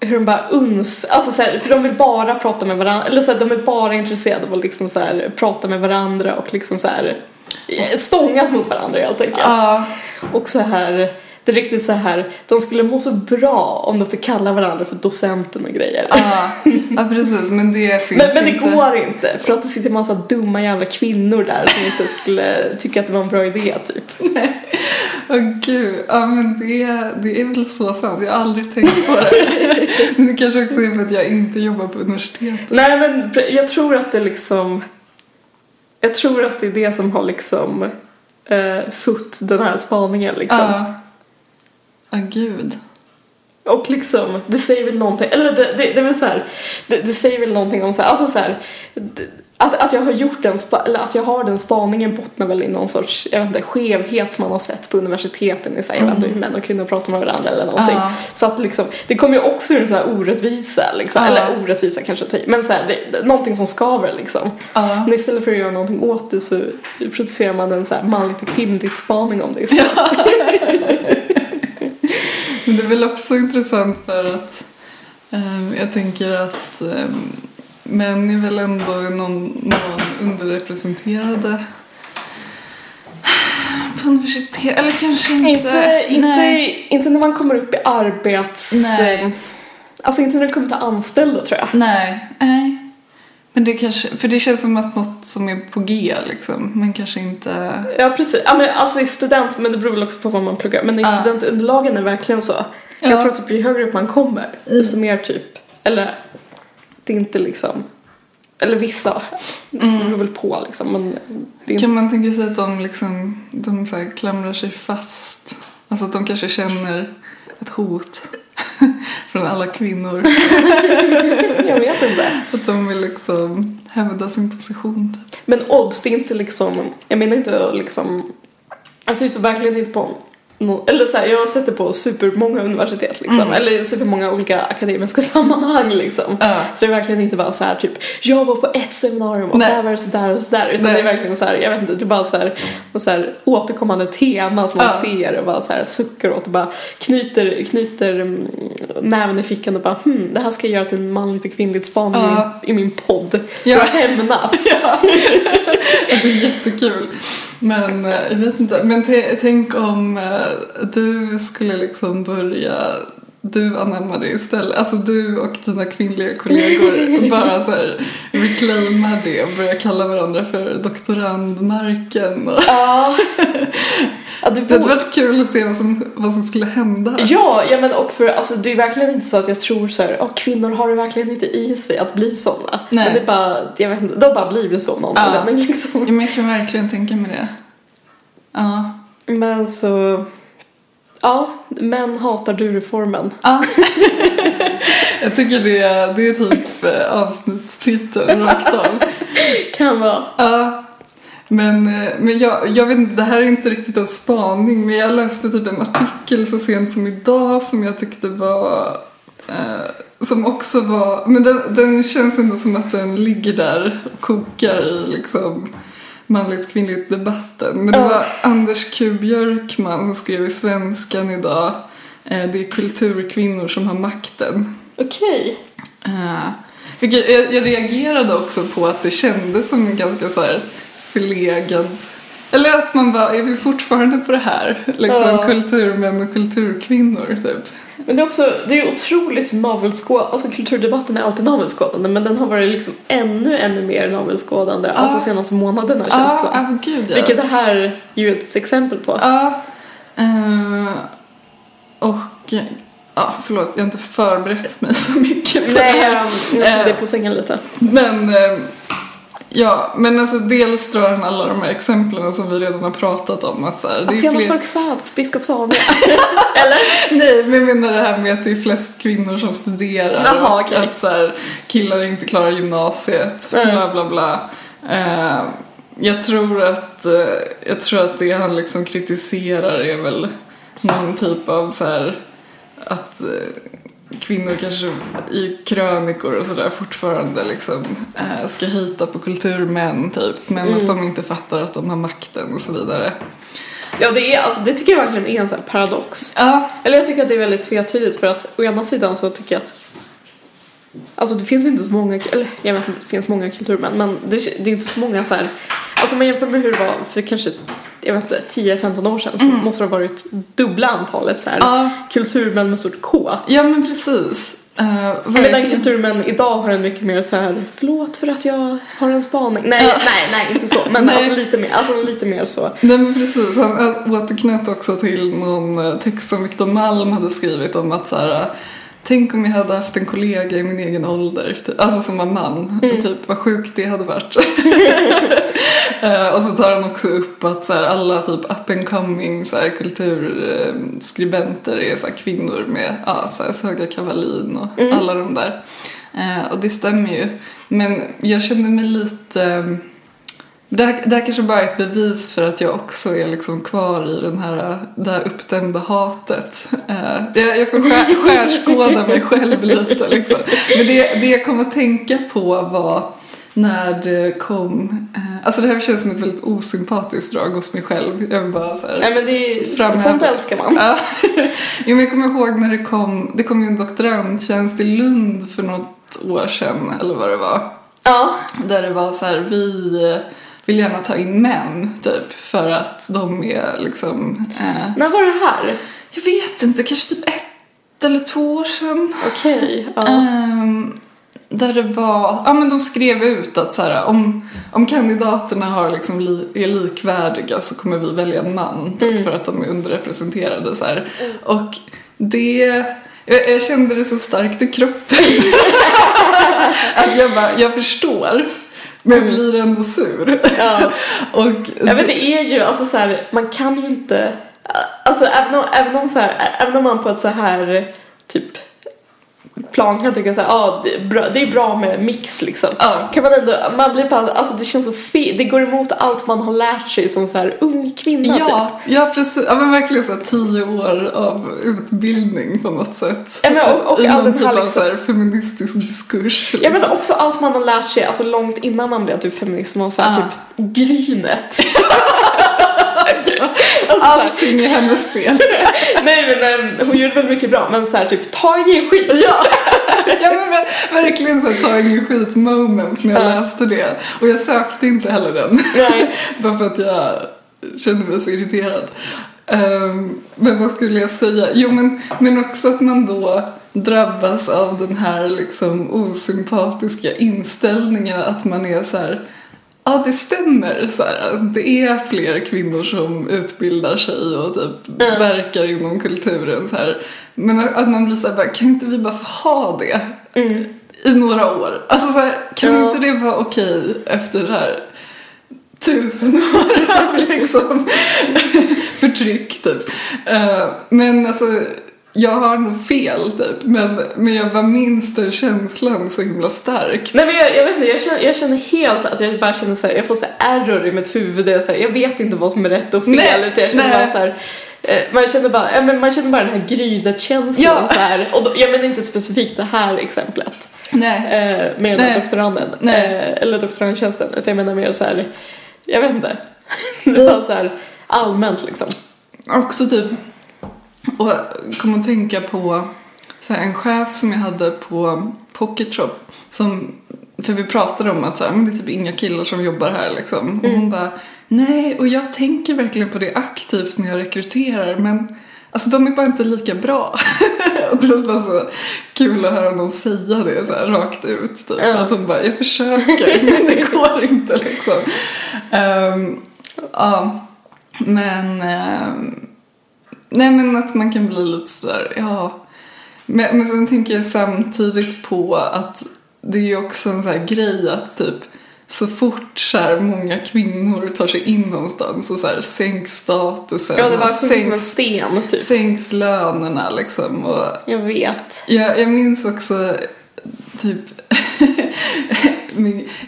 hur de bara uns, alltså så här, för de vill bara prata med varandra, eller så här, de är bara intresserade av att liksom så här, prata med varandra och liksom så här eh, stångas mot varandra helt enkelt. Ja. Och så här, det är riktigt så här, de skulle må så bra om de fick kalla varandra för docenten och grejer. Ja. ja, precis. Men det finns Men, men det inte. går inte för att det sitter en massa dumma jävla kvinnor där som inte skulle tycka att det var en bra idé typ. Åh gud, ja men det, det är väl så sant. Jag har aldrig tänkt på det. men det kanske också är för att jag inte jobbar på universitet. Nej men jag tror att det liksom Jag tror att det är det som har liksom eh, fått den här spaningen liksom. Ja. Ja, gud. Och liksom, det säger väl någonting, eller det, det, det är väl så här, det, det säger väl någonting om så här, alltså så här, att, att jag har gjort den, spa, eller att jag har den spaningen bottnar väl i någon sorts, jag vet inte, skevhet som man har sett på universiteten i så här, jag vet inte hur män och kvinnor pratar med varandra eller någonting. Ja. Så att liksom, det kommer ju också ur en sån här orättvisa liksom, Ja. eller orättvisa kanske i, men så här, det, det, någonting som skaver liksom. Ja. Men istället för att göra någonting åt det så producerar man en så här manligt och kvinnligt spaning om det istället. Men det är väl också intressant för att ehm, jag tänker att um, män är väl ändå någon mån underrepresenterade på universitet, eller kanske inte. Inte, inte, inte när man kommer upp i arbets... Nej. Alltså inte när det kommer till anställda tror jag. Nej, nej. Men det kanske, för det känns som att något som är på G liksom, men kanske inte... Ja precis, ja, men alltså i student, men det beror väl också på vad man pluggar. Men i Ja. studentunderlagen är verkligen så. Jag Ja. tror att typ, ju högre upp man kommer, desto mer typ, eller det är inte liksom, eller vissa, det beror väl på liksom. Men inte, Kan man tänka sig att de liksom, de så här klamrar sig fast? Alltså att de kanske känner ett hot från alla kvinnor. jag vet inte. Att de vill liksom hävda sin position typ. Men obs, det är inte liksom, jag menar inte liksom, jag tycker verkligen inte på eller så här, jag det på supermånga universitet liksom, eller supermånga olika akademiska sammanhang liksom. Ja. Så det är verkligen inte bara så här typ, jag var på ett seminarium och Nej. där var det sådär och sådär. Utan Nej. det är verkligen så här, jag vet inte, det är bara så här, så här återkommande tema som man Ja. ser och bara så här suckar åt och bara knyter, knyter mm, näven i fickan och bara hmm, det här ska jag göra till en manligt och kvinnligt spaning Ja. i, min podd. Ja. För att hämnas. Det är jättekul. Men eh, jag vet inte. Men tänk om eh, du skulle liksom börja du anammar det istället. Alltså du och dina kvinnliga kollegor bara så här reclaimar det och börjar kalla varandra för doktorandmarken. Och Ja. ja, du det hade varit kul att se vad som, vad som skulle hända. Ja, ja men och för alltså det är verkligen inte så att jag tror så här, "Åh, kvinnor har det verkligen inte i sig att bli såna. Nej. Men det är bara, jag vet inte, de bara blivit så någon Ja. liksom. Ja, men jag kan verkligen tänka mig det. Ja. Men så, ja, män hatar du-reformen. Ja. jag tycker det, är- det är typ eh, avsnittstiteln rakt av. Kan vara. Ja. Men, eh, men jag, jag vet inte, det här är inte riktigt en spaning men jag läste typ en artikel så sent som idag som jag tyckte var eh, som också var, men den, den känns ändå som att den ligger där och kokar i liksom manligt kvinnligt debatten. Men det var Anders Q Björkman som skrev i Svenskan idag eh, det är kulturkvinnor som har makten. Okej. Vilket, jag, jag reagerade också på att det kändes som en ganska så här förlegad... Eller att man bara, är vi fortfarande på det här? Liksom Ja. kulturmän och kulturkvinnor typ. Men det är också, det är otroligt navelskådande, alltså kulturdebatten är alltid navelskådande men den har varit liksom ännu, ännu mer navelskådande alltså senaste månaderna känns det ah, gud ja. Vilket det här är ju ett exempel på. Ja. eh, och, ja förlåt, jag har inte förberett mig så mycket på Nej, det här. jag, jag tog det på sängen lite. Men, eh, ja, men alltså dels drar han alla de här exemplen som vi redan har pratat om. Att så här, det är Athena fler- Farrokhzad på Biskopsholm. Nej, men jag menar det här med att det är flest kvinnor som studerar och okej. att så här, killar inte klarar gymnasiet, Mm. bla bla bla. Eh, jag, tror att, eh, jag tror att det han liksom kritiserar är väl någon typ av så här att eh, kvinnor kanske i krönikor och sådär fortfarande liksom eh, ska hita på kulturmän typ men Mm. att de inte fattar att de har makten och så vidare. Ja, det, är, alltså, det tycker jag verkligen är en sån här paradox. Ja, Eller jag tycker att det är väldigt tvetydigt för att å ena sidan så tycker jag att Alltså det finns inte så många, eller jag vet inte, det finns många kulturmän men det, det är inte så många så här. Alltså om man jämför med hur det var för kanske, jag vet inte, 10-15 år sedan så måste det ha varit dubbla antalet så här Ja. kulturmän med stort K. ja men precis. Uh, Medan kulturmän idag har en mycket mer så här förlåt för att jag har en spaning. Nej, Ja. nej, nej, inte så. Men alltså lite mer, alltså lite mer så. Nej men precis, han återknöt också till någon eh, text som Victor Malm hade skrivit om att så här, tänk om jag hade haft en kollega i min egen ålder, typ, alltså som var man, typ vad sjukt det hade varit. Eh, och så tar han också upp att så här, alla typ up and coming så här, kulturskribenter är så här, kvinnor med ja, så här, Saga Kavalin och alla de där. Eh, och det stämmer ju. Men jag kände mig lite det här, det här kanske bara är ett bevis för att jag också är liksom kvar i den här, det här uppdämda hatet. Eh, jag, jag får skär, skärskåda mig själv lite liksom. Men det, det jag kom att tänka på var när det kom, eh, alltså det här känns som ett väldigt osympatiskt drag hos mig själv. Jag vill bara så här, Nej men det är, Framhäva. sånt älskar man. Ja. Jo, men jag kommer ihåg när det kom, det kom ju en doktorandtjänst i Lund för något år sedan, eller vad det var. Ja. Där det var så här, vi vill gärna ta in män, typ, för att de är liksom... Eh, När var det här? jag vet inte, kanske typ ett eller två år sedan. Okej. ja. Ehm, där det var, ja men de skrev ut att så här, om, om kandidaterna har liksom li, är likvärdiga så kommer vi välja en man typ, för att de är underrepresenterade så här. Och det, jag, jag kände det så starkt i kroppen. att jag bara, jag förstår. Men jag blir ändå sur. Ja. Och Ja men det är ju, alltså så här, man kan ju inte, alltså även om, även om, så här, även om man på ett så här typ plan kan tycka här, ah, det, är bra, det är bra med mix liksom. Ja. Kan man ändå, man blir bara, alltså det känns så fel, det går emot allt man har lärt sig som så här ung kvinna typ. Ja, ja precis. Ja, men verkligen så här tio år av utbildning på något sätt. Ja, men och- och I någon typ av liksom- så här feministisk diskurs. Ja men liksom. också allt man har lärt sig, alltså långt innan man blev typ feminist, och så här, Ja. typ grynet. alltså, Allting är hennes fel. nej men hon gjorde väl mycket bra, men så här, typ ta ingen skit. Ja, ja men ver- verkligen så här ta ingen skit moment när jag Ja. läste det. Och jag sökte inte heller den. Nej. Bara för att jag kände mig så irriterad. Ehm, men vad skulle jag säga? Jo men, men också att man då drabbas av den här liksom osympatiska inställningen att man är så här Ja, det stämmer. Så här, det är fler kvinnor som utbildar sig och typ verkar inom kulturen. Så här. Men att man blir så här, kan inte vi bara få ha det i några år? Alltså så här, kan Ja. inte det vara okej efter det här tusen år av liksom förtryck typ. Eh, men alltså jag har nog fel typ. Men, men jag bara minns den känslan så himla starkt. Nej men jag, jag vet inte, jag känner, jag känner helt att jag bara känner så här, jag får så här error i mitt huvud. Jag, så här, jag vet inte vad som är rätt och fel. Nej, utan jag känner nej. bara så här, eh, man känner bara, ja, men man känner bara den här grynet-känslan Ja. så här. Och då, jag menar inte specifikt det här exemplet Nej. eh, med Nej. doktoranden. Eh, eller doktorandtjänsten. Utan jag menar mer så här, jag vet inte. Det var så här allmänt liksom. Också typ, och kom att tänka på så här, en chef som jag hade på Pocket Shop som, för vi pratade om att så här, men det är typ inga killar som jobbar här liksom. Och hon bara, nej och jag tänker verkligen på det aktivt när jag rekryterar men Alltså de är bara inte lika bra. och det var så kul att höra någon säga det så här rakt ut. Typ. Ja. Att hon bara, jag försöker men det går inte liksom. Ehm, ja, men ehm, Nej men att man kan bli lite sådär, ja. Men, men sen tänker jag samtidigt på att det är ju också en sån här grej att typ så fort så här många kvinnor tar sig in någonstans och så här sänks statusen Ja det var sjukt som en sänks, sten typ. sänks lönerna liksom. Och Jag vet. jag, jag minns också typ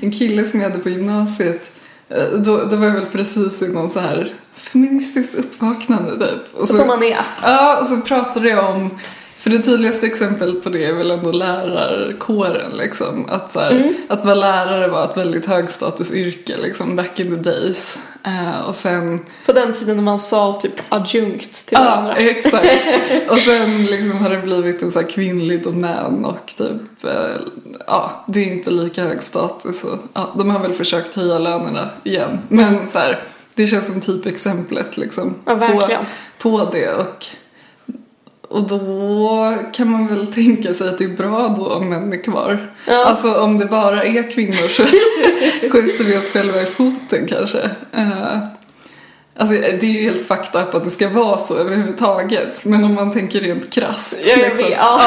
en kille som jag hade på gymnasiet. eh, Då, då var jag väl precis i någon så här feministiskt uppvaknande typ. Och så, Som man är. Ja, och så pratade jag om, för det tydligaste exemplet på det är väl ändå lärarkåren liksom. Att, så här, Mm. att vara lärare var ett väldigt högstatusyrke liksom back in the days. Eh, och sen På den tiden när man sa typ adjunkt till Ja, varandra. exakt. Och sen liksom har det blivit en så här kvinnlig domän och typ, eh, ja, det är inte lika hög status. Och, ja, de har väl försökt höja lönerna igen. Men så här, det känns som typ exemplet liksom. Ja, verkligen. På, på det och och då kan man väl tänka sig att det är bra då om män är kvar. Ja. Alltså om det bara är kvinnor så skjuter vi oss själva i foten kanske. Eh, Alltså det är ju helt fucked up att det ska vara så överhuvudtaget. Men om man tänker rent krasst. Jag vet, liksom. ja.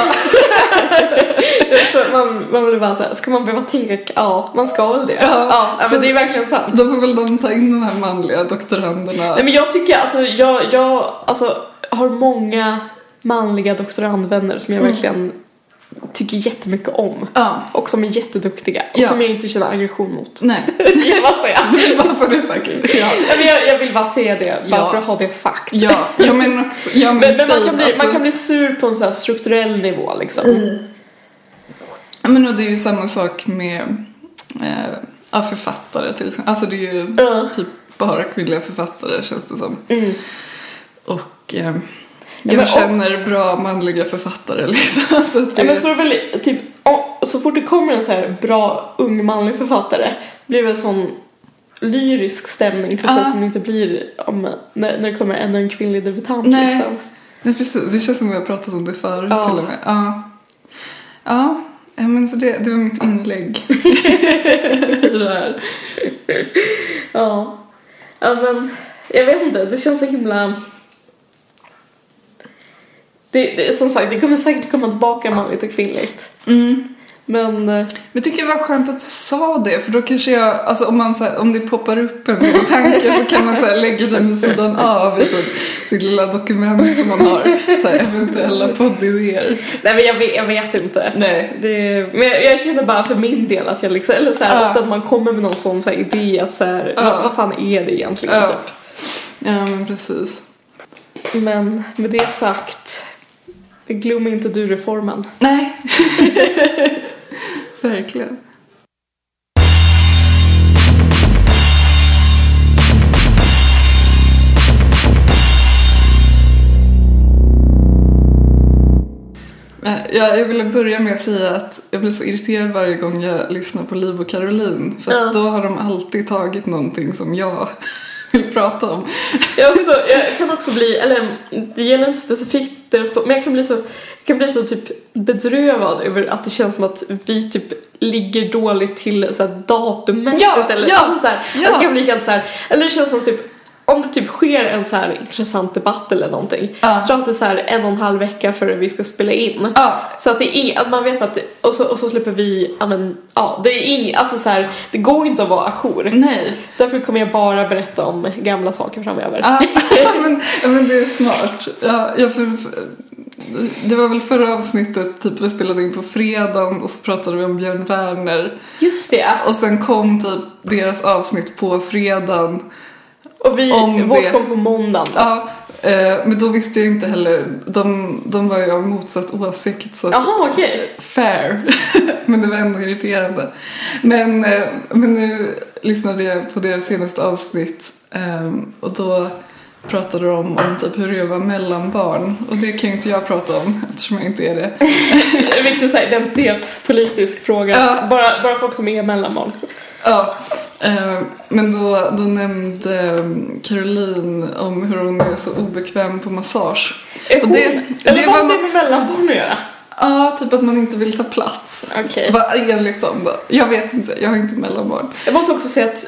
så man, man vill bara säga, ska man behöva tänka? Ja, man ska väl det. Ja, ja så- men det är verkligen sant. Då får väl de ta in de här manliga doktoranderna. Nej men jag tycker alltså, jag, jag alltså, har många manliga doktorandvänner som jag verkligen tycker jättemycket om. Ja, Och som är jätteduktiga. Och Ja. som jag inte känner aggression mot. nej. jag bara säga. Du vill bara få det sagt. Ja, jag, jag vill bara säga det, bara Ja. för att ha det sagt. ja jag men också, ja, men, Men, men man, kan bli, alltså, man kan bli sur på en så här strukturell nivå liksom. Ja, men och det är ju samma sak med eh, författare till exempel. Alltså det är ju Ja. typ bara kvinnliga författare känns det som. Mm. Och eh, men- jag känner bra manliga författare liksom. Så att det, men så är väl typ, så fort det kommer en så här bra ung manlig författare blir det väl sån lyrisk stämning Ja. sätt som det inte blir om, när, när det kommer ännu en kvinnlig debutant Nej. liksom. nej, precis. Det känns som vi har pratat om det förut Ja. till och med. Ja ja, men så det, det var mitt inlägg i det här. Ja. ja, men jag vet inte, det känns så himla... Det, det, som sagt, det kommer säkert komma tillbaka manligt och kvinnligt. Mm. Men eh, Men jag tycker det var skönt att du sa det för då kanske jag, alltså om, man, så här, om det poppar upp en sån tanke så kan man så här, lägga den vid sidan av i typ sitt lilla dokument som man har, så här, eventuella poddidéer. nej men jag vet, jag vet inte. Nej. Det, men jag, jag känner bara för min del att jag liksom, eller så här, Ja. ofta att man kommer med någon sån så här idé att så här, Ja. vad, vad fan är det egentligen Ja. typ. Ja men precis. Men med det sagt, glöm inte du reformen. Nej. Verkligen. Eh, Ja, jag ville börja med att säga att jag blir så irriterad varje gång jag lyssnar på Liv och Caroline. För att Ja. då har de alltid tagit någonting som jag vill prata om. Jag, också, jag kan också bli, eller det gäller inte specifikt deras men jag kan bli så, jag kan bli så typ bedrövad över att det känns som att vi typ ligger dåligt till så här datummässigt Ja, eller ja, alltså så här, ja. att det kan bli helt så här, eller det känns som typ om det typ sker en så här intressant debatt eller någonting Ja. så att det är så här en och en halv vecka före vi ska spela in. Ja, Så att det är, att man vet att, det, och, så, och så släpper vi, ja men, ja, det är ing, alltså så här, det går inte att vara ajour. nej. Därför kommer jag bara berätta om gamla saker framöver. Ja, men, men det är smart. Ja, jag för, för- det var väl förra avsnittet, typ vi spelade in på fredagen och så pratade vi om Björn Werner. Just det. Och sen kom typ deras avsnitt på fredagen. Och vi, Om vårt det. kom på måndagen. Ja, eh, men då visste jag inte heller, de, de var ju av motsatt åsikt så Jaha, okej. fair. men det var ändå irriterande. Men, eh, men nu lyssnade jag på deras senaste avsnitt eh, och då pratade de om typ hur det var mellanbarn och det kan ju inte jag prata om eftersom jag inte är det. En viktig så här, identitetspolitisk fråga. Ja. Bara, bara folk som är mellanbarn. Ja, men då, då nämnde eh, Caroline om hur hon är så obekväm på massage. Är Och hon, det- eller det var det med mellanbarn att göra? Ja, typ att man inte vill ta plats. Vad enligt dem då? Jag vet inte, jag har inte mellanbarn. Jag måste också säga att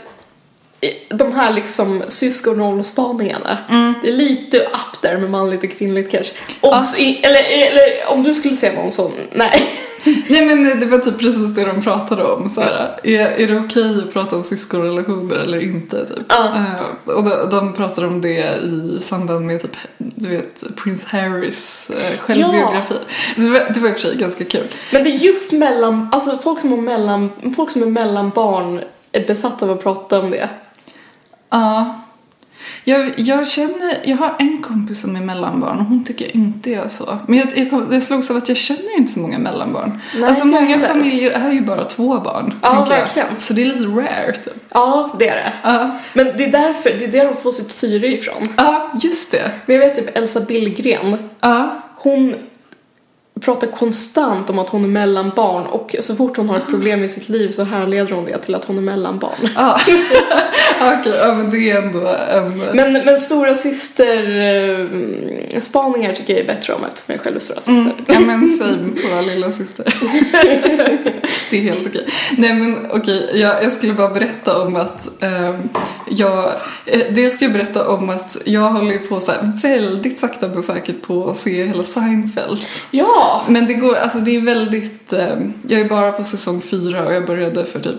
de här liksom syskonrollspaningarna, det är lite up there med manligt och kvinnligt kanske. Obs, i, eller, eller om du skulle säga någon sån, nej. Nej men det var typ precis det de pratade om. Så här, är, är det okej att prata om syskonrelationer eller inte? Typ. Ja. Eh, och de, de pratade om det i samband med typ, du vet, Prince Harrys eh, självbiografi. Så det, var, det var i och för sig ganska kul. Men det är just mellan, alltså folk som, har mellan, folk som är mellanbarn är besatta av att prata om det. Ja. Jag, jag känner, jag har en kompis som är mellanbarn och hon tycker inte jag så. Men jag, jag, det slogs av att jag känner inte så många mellanbarn. Nej, alltså många heller. familjer är ju bara två barn. Ja, verkligen. Jag. Så det är lite rare typ. Ja, det är det. Ja, Men det är därför, det är där de får sitt syre ifrån. ja just det. Men jag vet typ Elsa Billgren, Ja, hon pratar konstant om att hon är mellanbarn och så fort hon har ett problem i sitt liv så härleder hon det till att hon är mellanbarn. ja. Okej, ja men det är ändå en... Men, men stora syster eh, spaningar tycker jag är bättre om eftersom jag själv är stora syster. Mm, ja men same på lilla syster. det är helt okej. Nej men okej, jag, jag skulle bara berätta om att ehm, jag, eh, det ska jag berätta om att jag håller på så väldigt sakta men säkert på att se hela Seinfeld. Ja! Men det går, alltså det är väldigt, eh, jag är bara på säsong fyra och jag började för typ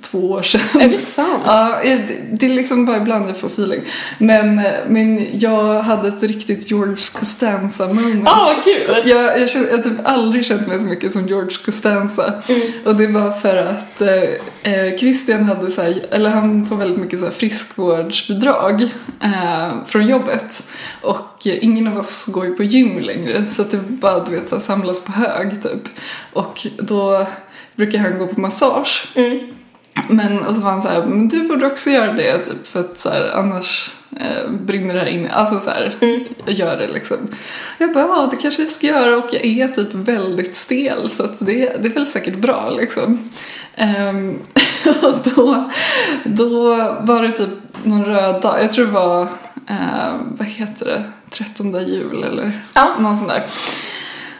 två år sedan. Är det sant? Ja, det- det är liksom bara ibland jag får feeling. Men, eh, men jag hade ett riktigt George Costanza moment. Ja, vad kul! Jag, jag, jag har typ aldrig känt mig så mycket som George Costanza. Och det var för att eh, eh, Christian hade så här, eller han får väldigt mycket så här friskvårdsbidrag eh, från jobbet. Och eh, ingen av oss går ju på gym längre så att det bara du vet så här, samlas på hög typ. Och då brukar han gå på massage. Men och så var han så här, men du borde också göra det typ för att så här, annars eh, brinner det här inne. Alltså så här, jag gör det liksom. Jag bara, ja det kanske jag ska göra och jag är typ väldigt stel så att det, det är väl säkert bra liksom. Ehm, och då, då var det typ någon röd dag, jag tror det var, eh, vad heter det, 13 jul eller Ja. någon sån där.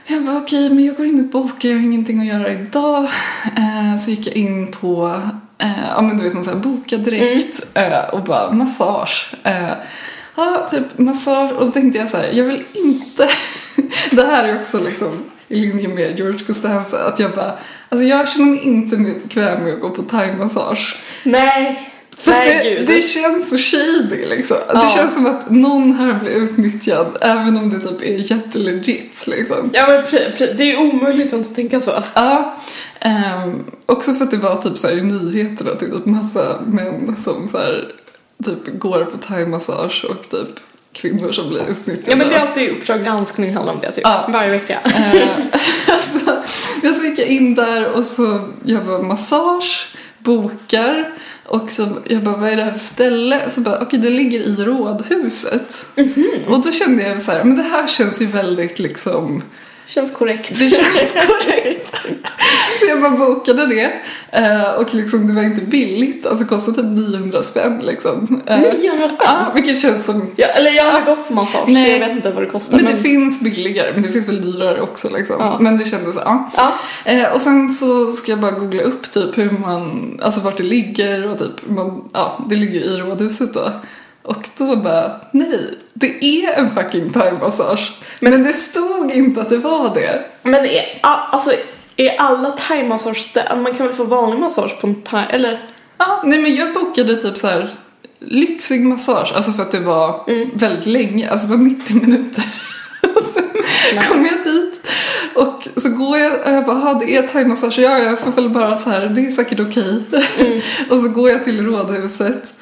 Jag bara okej, men jag går in och bokar, jag har ingenting att göra idag. Eh, så gick jag in på, eh, ja men du vet någon sån här boka direkt eh, och bara massage. Eh, ja, typ massage och så tänkte jag så här, jag vill inte, det här är också liksom i linje med George Costanza, att jag bara, alltså jag känner mig inte bekväm med att gå på thaimassage. Nej. För Nej, det, det känns så shady liksom. Ja. Det känns som att någon här blir utnyttjad även om det typ är jättelegit liksom. Ja, men det är omöjligt att inte tänka så. Ja, ehm, också för att det var typ så i nyheterna typ massa män som så här, typ går på thaimassage och typ kvinnor som blir utnyttjade. Ja, men det är alltid Uppdrag granskning handlar om det typ. Ja. Varje vecka. Eh, alltså, jag så gick jag in där och så jag bara massage, bokar och så jag bara vad är det här för ställe? Så bara okej det ligger i rådhuset. Och då kände jag så här, men det här känns ju väldigt liksom Känns korrekt. det känns korrekt. Så jag bara bokade det. Eh, och liksom det var inte billigt, alltså det kostade typ 900 spänn liksom. Eh, 900 spänn? Ja, vilket känns som Ja, eller jag har aldrig gått på massage Nej. så jag vet inte vad det kostar. men det finns billigare, men det finns väl dyrare också liksom. Ja. Men det kändes ja. Ja. Eh, och sen så ska jag bara googla upp typ hur man, alltså vart det ligger och typ, man, ja, det ligger ju i rådhuset då. Och då bara, nej, det är en fucking thaimassage. Men, det stod inte att det var det. Men är, alltså, är alla thaimassage Man kan väl få vanlig massage på en thai... Eller? Ja, nej men jag bokade typ så här lyxig massage, alltså för att det var väldigt länge, alltså det var 90 minuter. Och sen kom jag dit och så går jag och jag bara, "Ha, det är thaimassage, ja jag får väl bara så här, det är säkert okej. och så går jag till rådhuset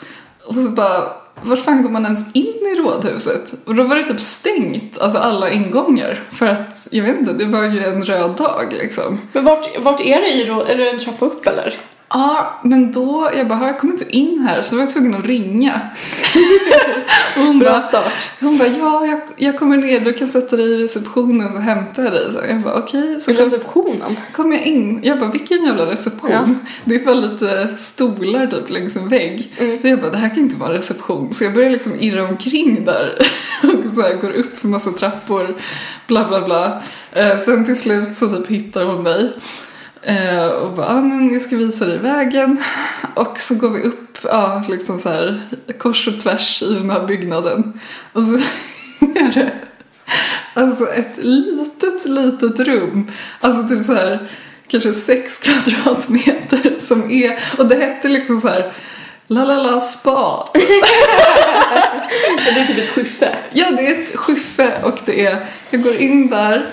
och så bara, vart fan går man ens in i rådhuset? Och då var det typ stängt, alltså alla ingångar. För att, jag vet inte, det var ju en röd dag liksom. Men vart, vart är det i rådhuset? Är det en trappa upp eller? Ja, men då, jag bara, "Ha, jag kommer inte in här, så var jag tvungen att ringa. och hon Bra bara, start. hon bara, ja, jag, jag kommer ner, du kan sätta dig i receptionen så hämtar jag dig. Så jag bara, okej, så Till kom, receptionen? kom jag in. Jag bara, vilken jävla reception? Ja. Det är bara lite stolar typ längs en vägg. Mm. Så jag bara, det här kan inte vara en reception. Så jag börjar liksom irra omkring där och så här går upp för massa trappor, bla bla bla. Eh, sen till slut så typ hittar hon mig. Eh, och bara, ah, men jag ska visa dig vägen. Och så går vi upp, ja, liksom så här kors och tvärs i den här byggnaden. Och så är det alltså ett litet, litet rum. Alltså typ så här kanske sex kvadratmeter som är, och det hette liksom så här La la la spa. Det är typ ett skiffe. Ja, det är ett skiffe och det är, jag går in där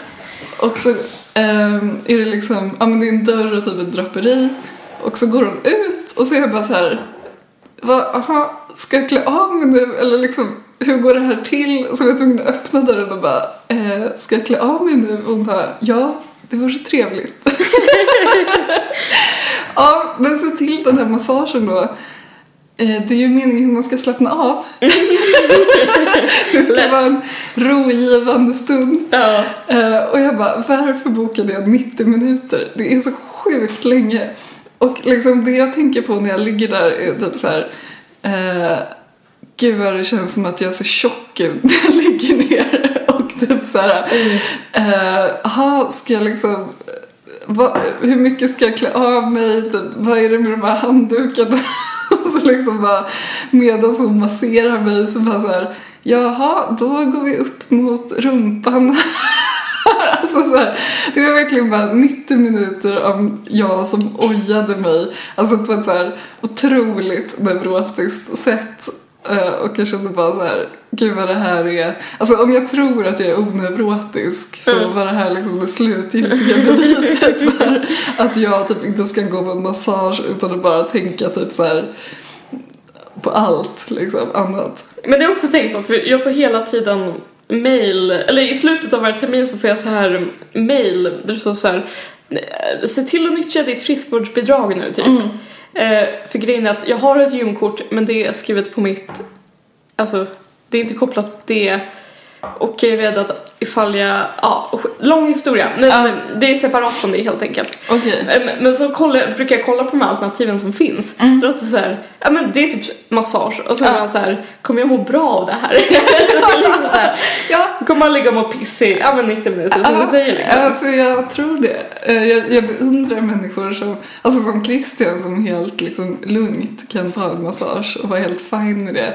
och så Ehm, är det liksom, ja men det är en dörr och typ ett draperi och så går hon ut och så är jag bara så här, vad, aha, ska jag klä av mig nu eller liksom hur går det här till? Så var jag tvungen att öppna dörren och bara, eh, ska jag klä av mig nu? Och hon bara, ja, det vore trevligt. ja, men så till den här massagen då. Eh, det är ju meningen att man ska slappna av. det ska Lätt. vara en rogivande stund. Ja. Eh, och jag bara, varför bokade jag 90 minuter? Det är så sjukt länge. Och liksom det jag tänker på när jag ligger där är typ så här. Eh, Gud vad det känns som att jag ser tjock ut när jag ligger ner. Och typ så här. Eh, aha, ska jag liksom. Vad, hur mycket ska jag klä av mig? Typ, vad är det med de här handdukarna? så liksom bara medan hon masserar mig så bara så här, jaha, då går vi upp mot rumpan. Alltså så här, det var verkligen bara 90 minuter av jag som ojade mig. Alltså på ett så här otroligt neurotiskt sätt. Eh, Och jag kände bara så här, gud vad det här är. Alltså om jag tror att jag är oneurotisk så Mm. var det här liksom det slutgiltiga beviset för att jag typ inte ska gå på en massage utan att bara tänka typ så här på allt liksom annat. Men det har jag också tänkt på, för jag får hela tiden mail, eller i slutet av varje termin så får jag så här mail där det står så här "Eh, Se till att nyttja ditt friskvårdsbidrag nu typ. Eh, för grejen är att jag har ett gymkort men det är skrivet på mitt, alltså det är inte kopplat till det och jag är rädd att ifall jag, ja, lång historia. Nej, nej, det är separat från det helt enkelt. Okej. Eh, Men- Men så kollar, brukar jag kolla på de här alternativen som finns. Mm. Då låter det så här, ja men det är typ massage och så är man så här, kommer jag må bra av det här? liksom så här Ja, kommer man ligga och må pissig, ja men 90 minuter som du säger liksom. Alltså jag tror det. Eh, Jag, jag beundrar människor som, alltså som Christian som helt liksom lugnt kan ta en massage och vara helt fine med det.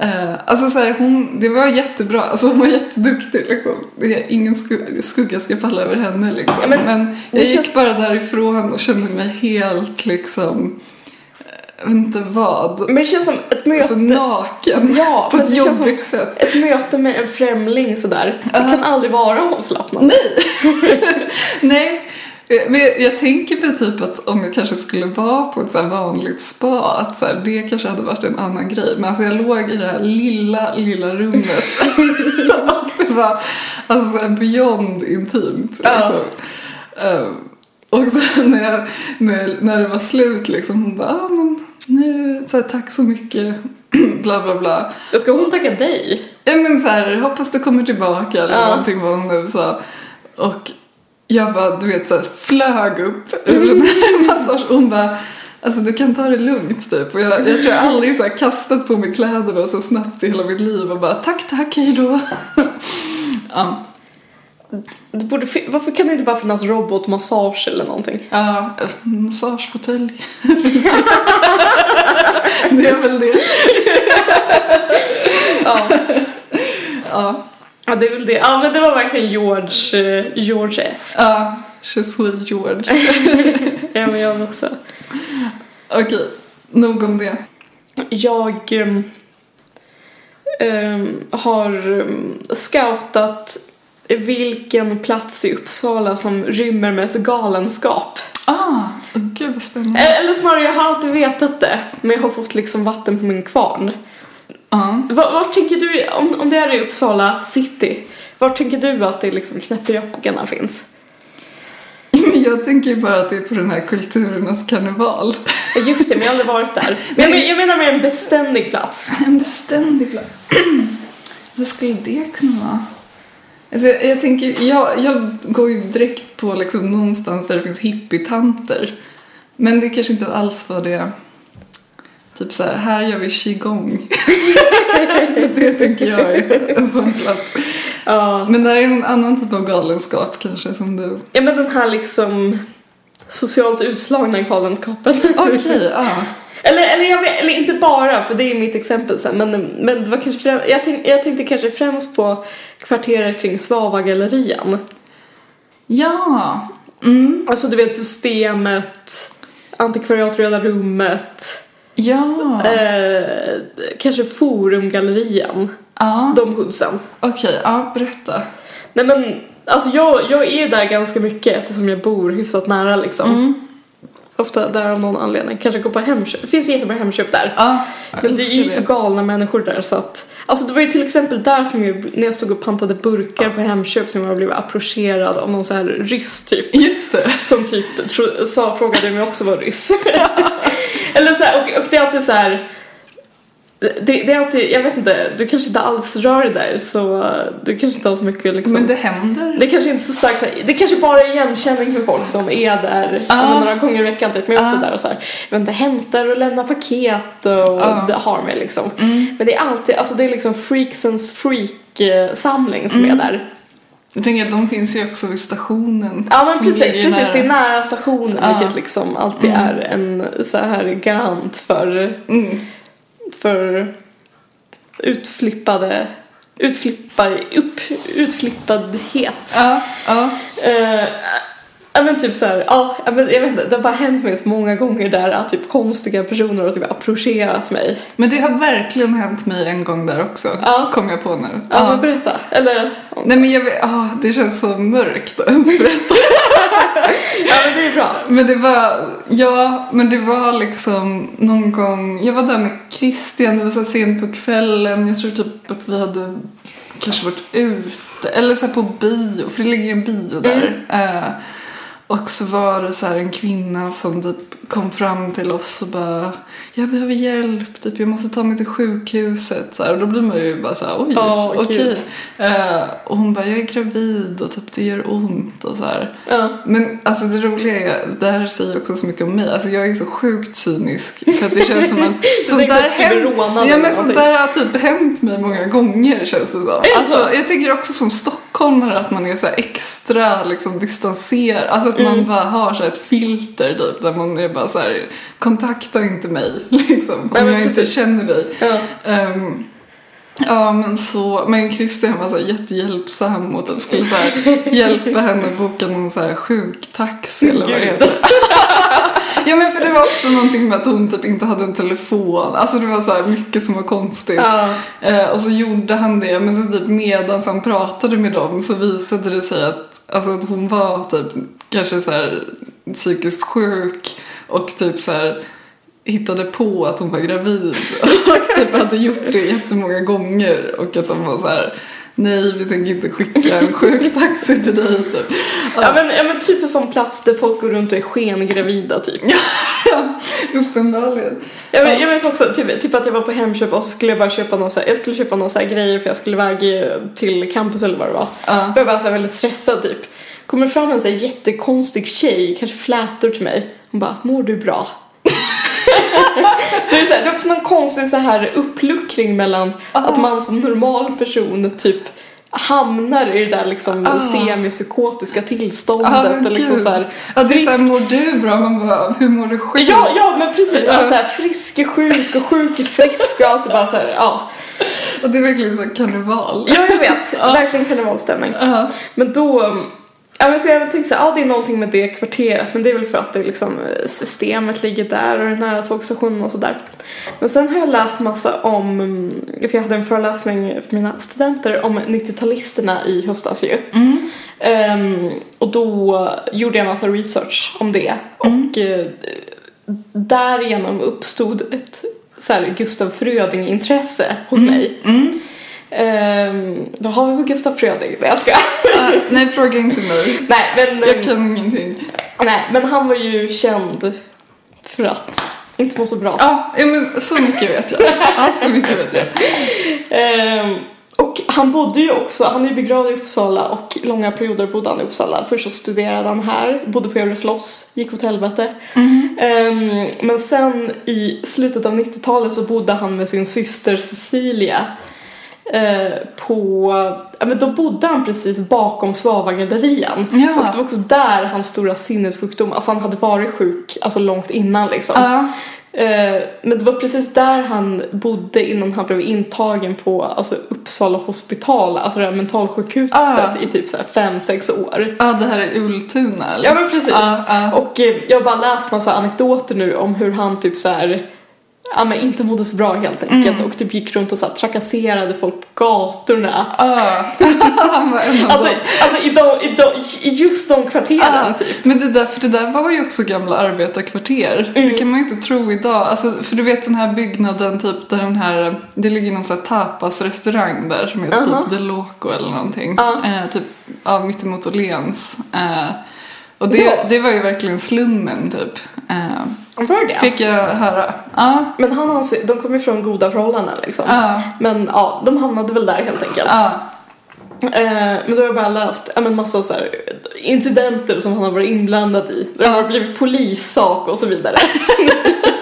Eh, Alltså så här, hon, det var jättebra, alltså hon var jätteduktig liksom. Det är, ingen sku- skugga ska falla över henne liksom. Ja, men men, det jag gick känns- bara därifrån och kände mig helt liksom, jag vet inte vad, Men det känns som ett möte, alltså naken Ja, på ett det känns som- jobbigt sätt. ett möte med en främling sådär. Det Ja. kan aldrig vara avslappnat. Nej. Nej. Eh, Men jag, jag tänker mig typ att om jag kanske skulle vara på ett så här vanligt spa, att så här, det kanske hade varit en annan grej. Men alltså jag låg i det här lilla, lilla rummet och det var alltså så här beyond intimt. Ja. Liksom. Ehm, och så när, jag, när, när det var slut liksom, hon bara, ah, men nu, så här, tack så mycket, bla bla bla. Jag ska hon tacka dig? Ja men så här, hoppas du kommer tillbaka eller Ja. någonting vad hon nu sa. Och jag bara, du vet så här, flög upp ur den här massagen. Hon bara, alltså du kan ta det lugnt typ. Och jag, jag tror jag aldrig så här kastat på mig kläderna så snabbt i hela mitt liv och bara tack tack hejdå. ja, Det borde, varför kan det inte bara finnas robotmassage eller någonting? ja, massagefåtölj. det är väl det. Ja. Ja, ja, det är väl det. Ja, men det var verkligen George, eh, George S. ja, je suis George. Ja, men jag också. Okej, nog om det. Jag ehm, har ehm, scoutat vilken plats i Uppsala som rymmer mest galenskap. Ah, gud vad spännande. Eh, Eller snarare, jag har alltid vetat det, men jag har fått liksom vatten på min kvarn. Var, vart tänker du, om, om det är i Uppsala city, vart tänker du att det liksom knäppejockarna finns? Jag tänker bara att det är på den här kulturernas karneval. Just det, men jag har aldrig varit där. Men jag, jag menar med en beständig plats. En beständig plats. Vad skulle det kunna vara? Alltså jag, jag tänker, jag, jag går ju direkt på liksom någonstans där det finns hippietanter. Men det kanske inte alls var det. Typ så här, här gör vi qigong. det tänker jag är en sån plats. Ja. Men där är en annan typ av galenskap kanske som du... ja, men den här liksom socialt utslagna galenskapen. Okej, ja. Eller, eller, jag vet, eller inte bara, för det är mitt exempel sen, men, men det var kanske främst, jag, tänk, jag tänkte kanske främst på kvarteret kring Svavagallerian. Ja. Mm. Alltså du vet systemet, antikvariat Röda rummet, Ja. eh, kanske Forumgallerian, Ja. de hoodsen. Okej, ja, berätta. Nej men, alltså jag, jag är där ganska mycket eftersom jag bor hyfsat nära liksom. Mm. Ofta där av någon anledning. Kanske gå på Hemköp. Det finns jättebra Hemköp där. Ja, Men det är ju så galna människor där så att Alltså det var ju till exempel där som jag, när jag stod och pantade burkar på Hemköp som jag blev approcherad av någon så här ryss typ. Just det. Som typ tro, sa, frågade om jag också var ryss. Eller så här, och, och det är alltid så här. Det, det är alltid, jag vet inte, du kanske inte alls rör dig där så du kanske inte har så mycket liksom. Men det händer. Det kanske inte är så starkt, det kanske bara är igenkänning för folk som är där Ah. några gånger i veckan typ, men jag är ofta Ah. där och så här, jag vet inte, hämtar och lämnar paket och Ah. har mig liksom. Mm. Men det är alltid, alltså det är liksom freaksens freak-samling som är där. Jag tänker att de finns ju också vid stationen. Ja men precis, precis det är nära. stationen Ja. vilket liksom alltid är en så här garant för, Mm. För utflippade, utflippa, upp, utflippadhet. Ja, ja. Eh, Ja men typ såhär, ja ja, men jag vet inte, det har bara hänt mig så många gånger där att typ konstiga personer har typ approcherat mig. Men det har verkligen hänt mig en gång där också. Ja. Kom jag på nu. Ja, men berätta. Eller, Nej men jag vet, ah, det känns så mörkt att berätta. Ja men det är bra. Men det var, ja, men det var liksom någon gång, jag var där med Christian, det var så sent på kvällen, jag tror typ att vi hade kanske varit ute, eller så på bio, för det ligger ju en bio där. Eh, och så var det så en kvinna som typ kom fram till oss och bara Jag behöver hjälp, typ jag måste ta mig till sjukhuset. Så här, och då blir man ju bara så här, oj, Ja, okej. gud. Eh, och hon bara, jag är gravid och typ det gör ont och så. Ja. Men alltså det roliga är, det här säger också så mycket om mig, alltså jag är så sjukt cynisk så att det känns som att sånt där, rånad ja, men sånt där har typ hänt mig många gånger känns det som. Alltså, så? jag tänker också som stockholmare att man är så extra liksom distanserad, alltså att Mm. man bara har så ett filter typ där man är bara så här, kontakta inte mig liksom om Nej, jag inte precis. känner dig. Ja. Ehm, Ja men så, men Christian var så här jättehjälpsam och typ skulle så här hjälpa henne att boka någon så här sjuktaxi eller vad det heter. ja men för det var också någonting med att hon typ inte hade en telefon. Alltså det var så här mycket som var konstigt. Ja. Eh, och så gjorde han det men så typ medan han pratade med dem så visade det sig att, alltså att hon var typ kanske så här psykiskt sjuk och typ så här hittade på att hon var gravid och typ hade gjort det jättemånga gånger och att de var så här nej vi tänker inte skicka en sjuktaxi till dig typ. Ja, men, ja men typ en sån plats där folk går runt och är skengravida typ. Ja, uppenbarligen. Jag, men, jag minns också typ, typ att jag var på Hemköp och så skulle jag bara köpa någon så här, jag skulle köpa någon så här grejer för jag skulle iväg till campus eller vad det var. Ja. Jag var bara så här väldigt stressad typ. Kommer fram en så här jättekonstig tjej, kanske flätor till mig. Hon bara, mår du bra? så det, är så här, det är också någon konstig så här uppluckring mellan att man som normal person typ hamnar i det där liksom Ah. semipsykotiska tillståndet. Ja, och liksom så här, Ja, det är såhär, frisk- mår du bra? Man bara, hur mår du själv? Ja, ja men precis. Alltså, här, frisk är sjuk och sjuk är frisk och allt bara så här, ja. Och det är verkligen så karneval. Ja, jag vet. Verkligen karnevalstämning. Ja. Men då, ja men så jag tänkte så här, ja det är någonting med det kvarteret men det är väl för att det liksom eh, systemet ligger där och är nära tågstationen och sådär. Men sen har jag läst massa om, mm, för jag hade en föreläsning för mina studenter om 90-talisterna i höstas ju. Ehm, och då gjorde jag massa research om det och eh, därigenom uppstod ett så här, Gustav Fröding-intresse hos mig. Ehm, vad har vi på Gustav Fröding? Nej jag skojar. Ah, nej, fråga inte mig. Nej men, Jag kan ingenting. nej men han var ju känd för att inte må så bra. Ja, ja, men så mycket vet jag. Ja, så mycket vet jag. Ehm, och han bodde ju också, han är ju begravd i Uppsala och långa perioder bodde han i Uppsala. Först så studerade han här, bodde på Gävle slotts, gick åt helvete. Ehm, men sen i slutet av 90-talet så bodde han med sin syster Cecilia eh, på, ja men då bodde han precis bakom Svavagallerian. Ja. Och det var också där hans stora sinnessjukdom, alltså han hade varit sjuk alltså långt innan liksom. Eh, men det var precis där han bodde innan han blev intagen på alltså, Uppsala hospital, alltså det här mentalsjukhuset Ah. i typ så här fem sex år. ja, det här är Ultuna eller? Ja men precis. Och eh, jag har bara läst massa anekdoter nu om hur han typ så här Ja men inte mådde så bra helt enkelt Mm. och typ gick runt och så här, trakasserade folk på gatorna. Av Alltså, alltså i, de, i, de, i just de kvarteren Ja, typ. Men det där, för det där var ju också gamla arbetarkvarter. Det kan man inte tro idag. Alltså, för du vet den här byggnaden typ där den här, det ligger någon sån här tapasrestaurang där som heter Aha. typ The Loco eller någonting. Ja. Eh, typ ja, mittemot Åhléns. Eh, och det, det var ju verkligen slummen typ. Eh, Var det fick jag höra. Ja. Men han ansåg, de kom ifrån goda förhållanden liksom. Ja. Men ja, de hamnade väl där helt enkelt. Ja. Eh, men då har jag bara läst men massa så här, incidenter som han har varit inblandad i. Där det har blivit polissak och så vidare.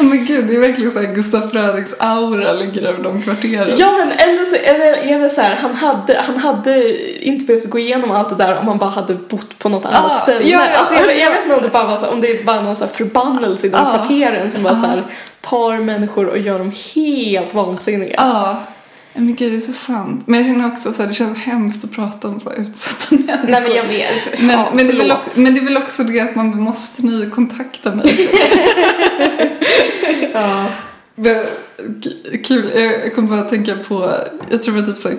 Men gud, det är verkligen såhär Gustaf Frödings aura ligger över de kvarteren. Ja men eller, så, eller är det så här, han hade, han hade inte behövt gå igenom allt det där om han bara hade bott på något annat Ah, ställe. ja, ja, alltså, jag, jag ja. vet inte om det bara var så, om det är bara någon så här förbannelse i de Ah. kvarteren som bara så här, Ah. tar människor och gör dem helt vansinniga. Men gud, det är så sant. Men jag känner också så här, det känns hemskt att prata om så här utsatta människor. Nej men jag vet. Men, ja, men, det är väl också, men det är väl också det att man måste ni kontakta mig. Ja. Men, kul, jag, jag kommer bara att tänka på, jag tror det var typ såhär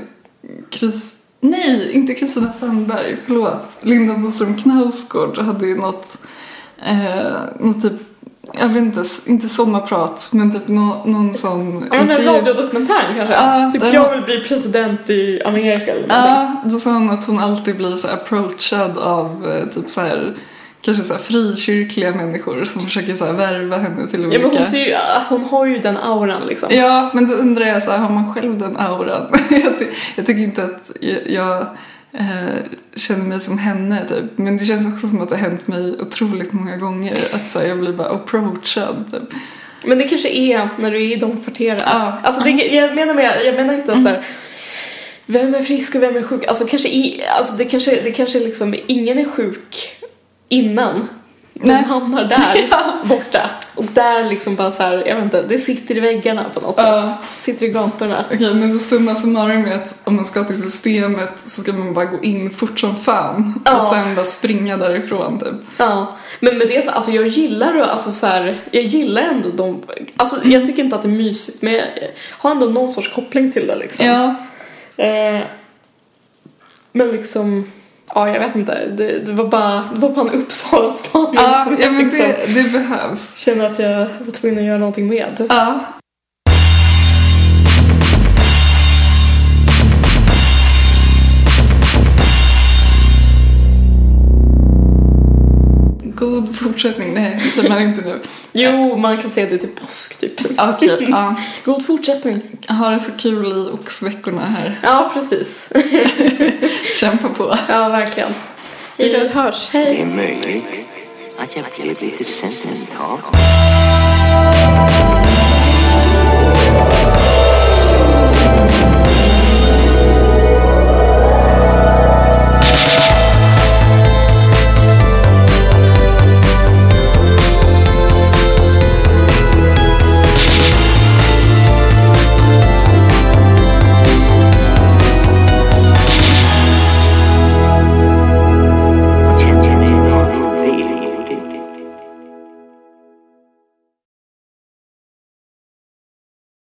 Chris, nej inte Kristina Sandberg, förlåt. Linda Boström Knausgård hade ju något, eh, något typ, jag vet inte, inte sommarprat, men typ nå, någon sån Ja, men en radiodokumentär kanske? Ja, typ jag vill bli president i Amerika eller. Ja, då sa hon att hon alltid blir så approachad av eh, typ så här kanske så här frikyrkliga människor som försöker så här värva henne till olika... Ja, men hon, ser ju, hon har ju den auran liksom. Ja, men då undrar jag så här, har man själv den auran? jag, ty- jag tycker inte att jag, jag eh, känner mig som henne typ. Men det känns också som att det har hänt mig otroligt många gånger att så här, jag blir bara approachad typ. Men det kanske är när du är i de kvarteren. Ja. Alltså det, jag, menar med, jag menar inte så här. Vem är frisk och vem är sjuk? Alltså, kanske i, alltså det kanske, det kanske liksom, ingen är sjuk innan de Nej. hamnar där borta. Och där liksom bara så här, jag vet inte, det sitter i väggarna på något Ja. sätt. Sitter i gatorna. Okej, men så summa summarum är att om man ska till systemet så ska man bara gå in fort som fan Ja. och sen bara springa därifrån typ. Ja, men med det så, alltså jag gillar alltså så här, jag gillar ändå de, alltså jag tycker inte att det är mysigt men jag har ändå någon sorts koppling till det liksom. Ja, Eh, men liksom, ja jag vet inte, det, det var bara, det var bara en Uppsala-spaning ja, som ja jag men liksom det, det behövs. känner att jag var tvungen att göra någonting med. Ja. God fortsättning. Nej, det säger man inte nu. Jo, man kan säga det till påsk typ. Okej, ja. God fortsättning. Ha det så kul i oxveckorna här. Ja, precis. Kämpa på. Ja, verkligen. Hej då, hörs. Det Hej. är möjligt att jag blev lite sentimental.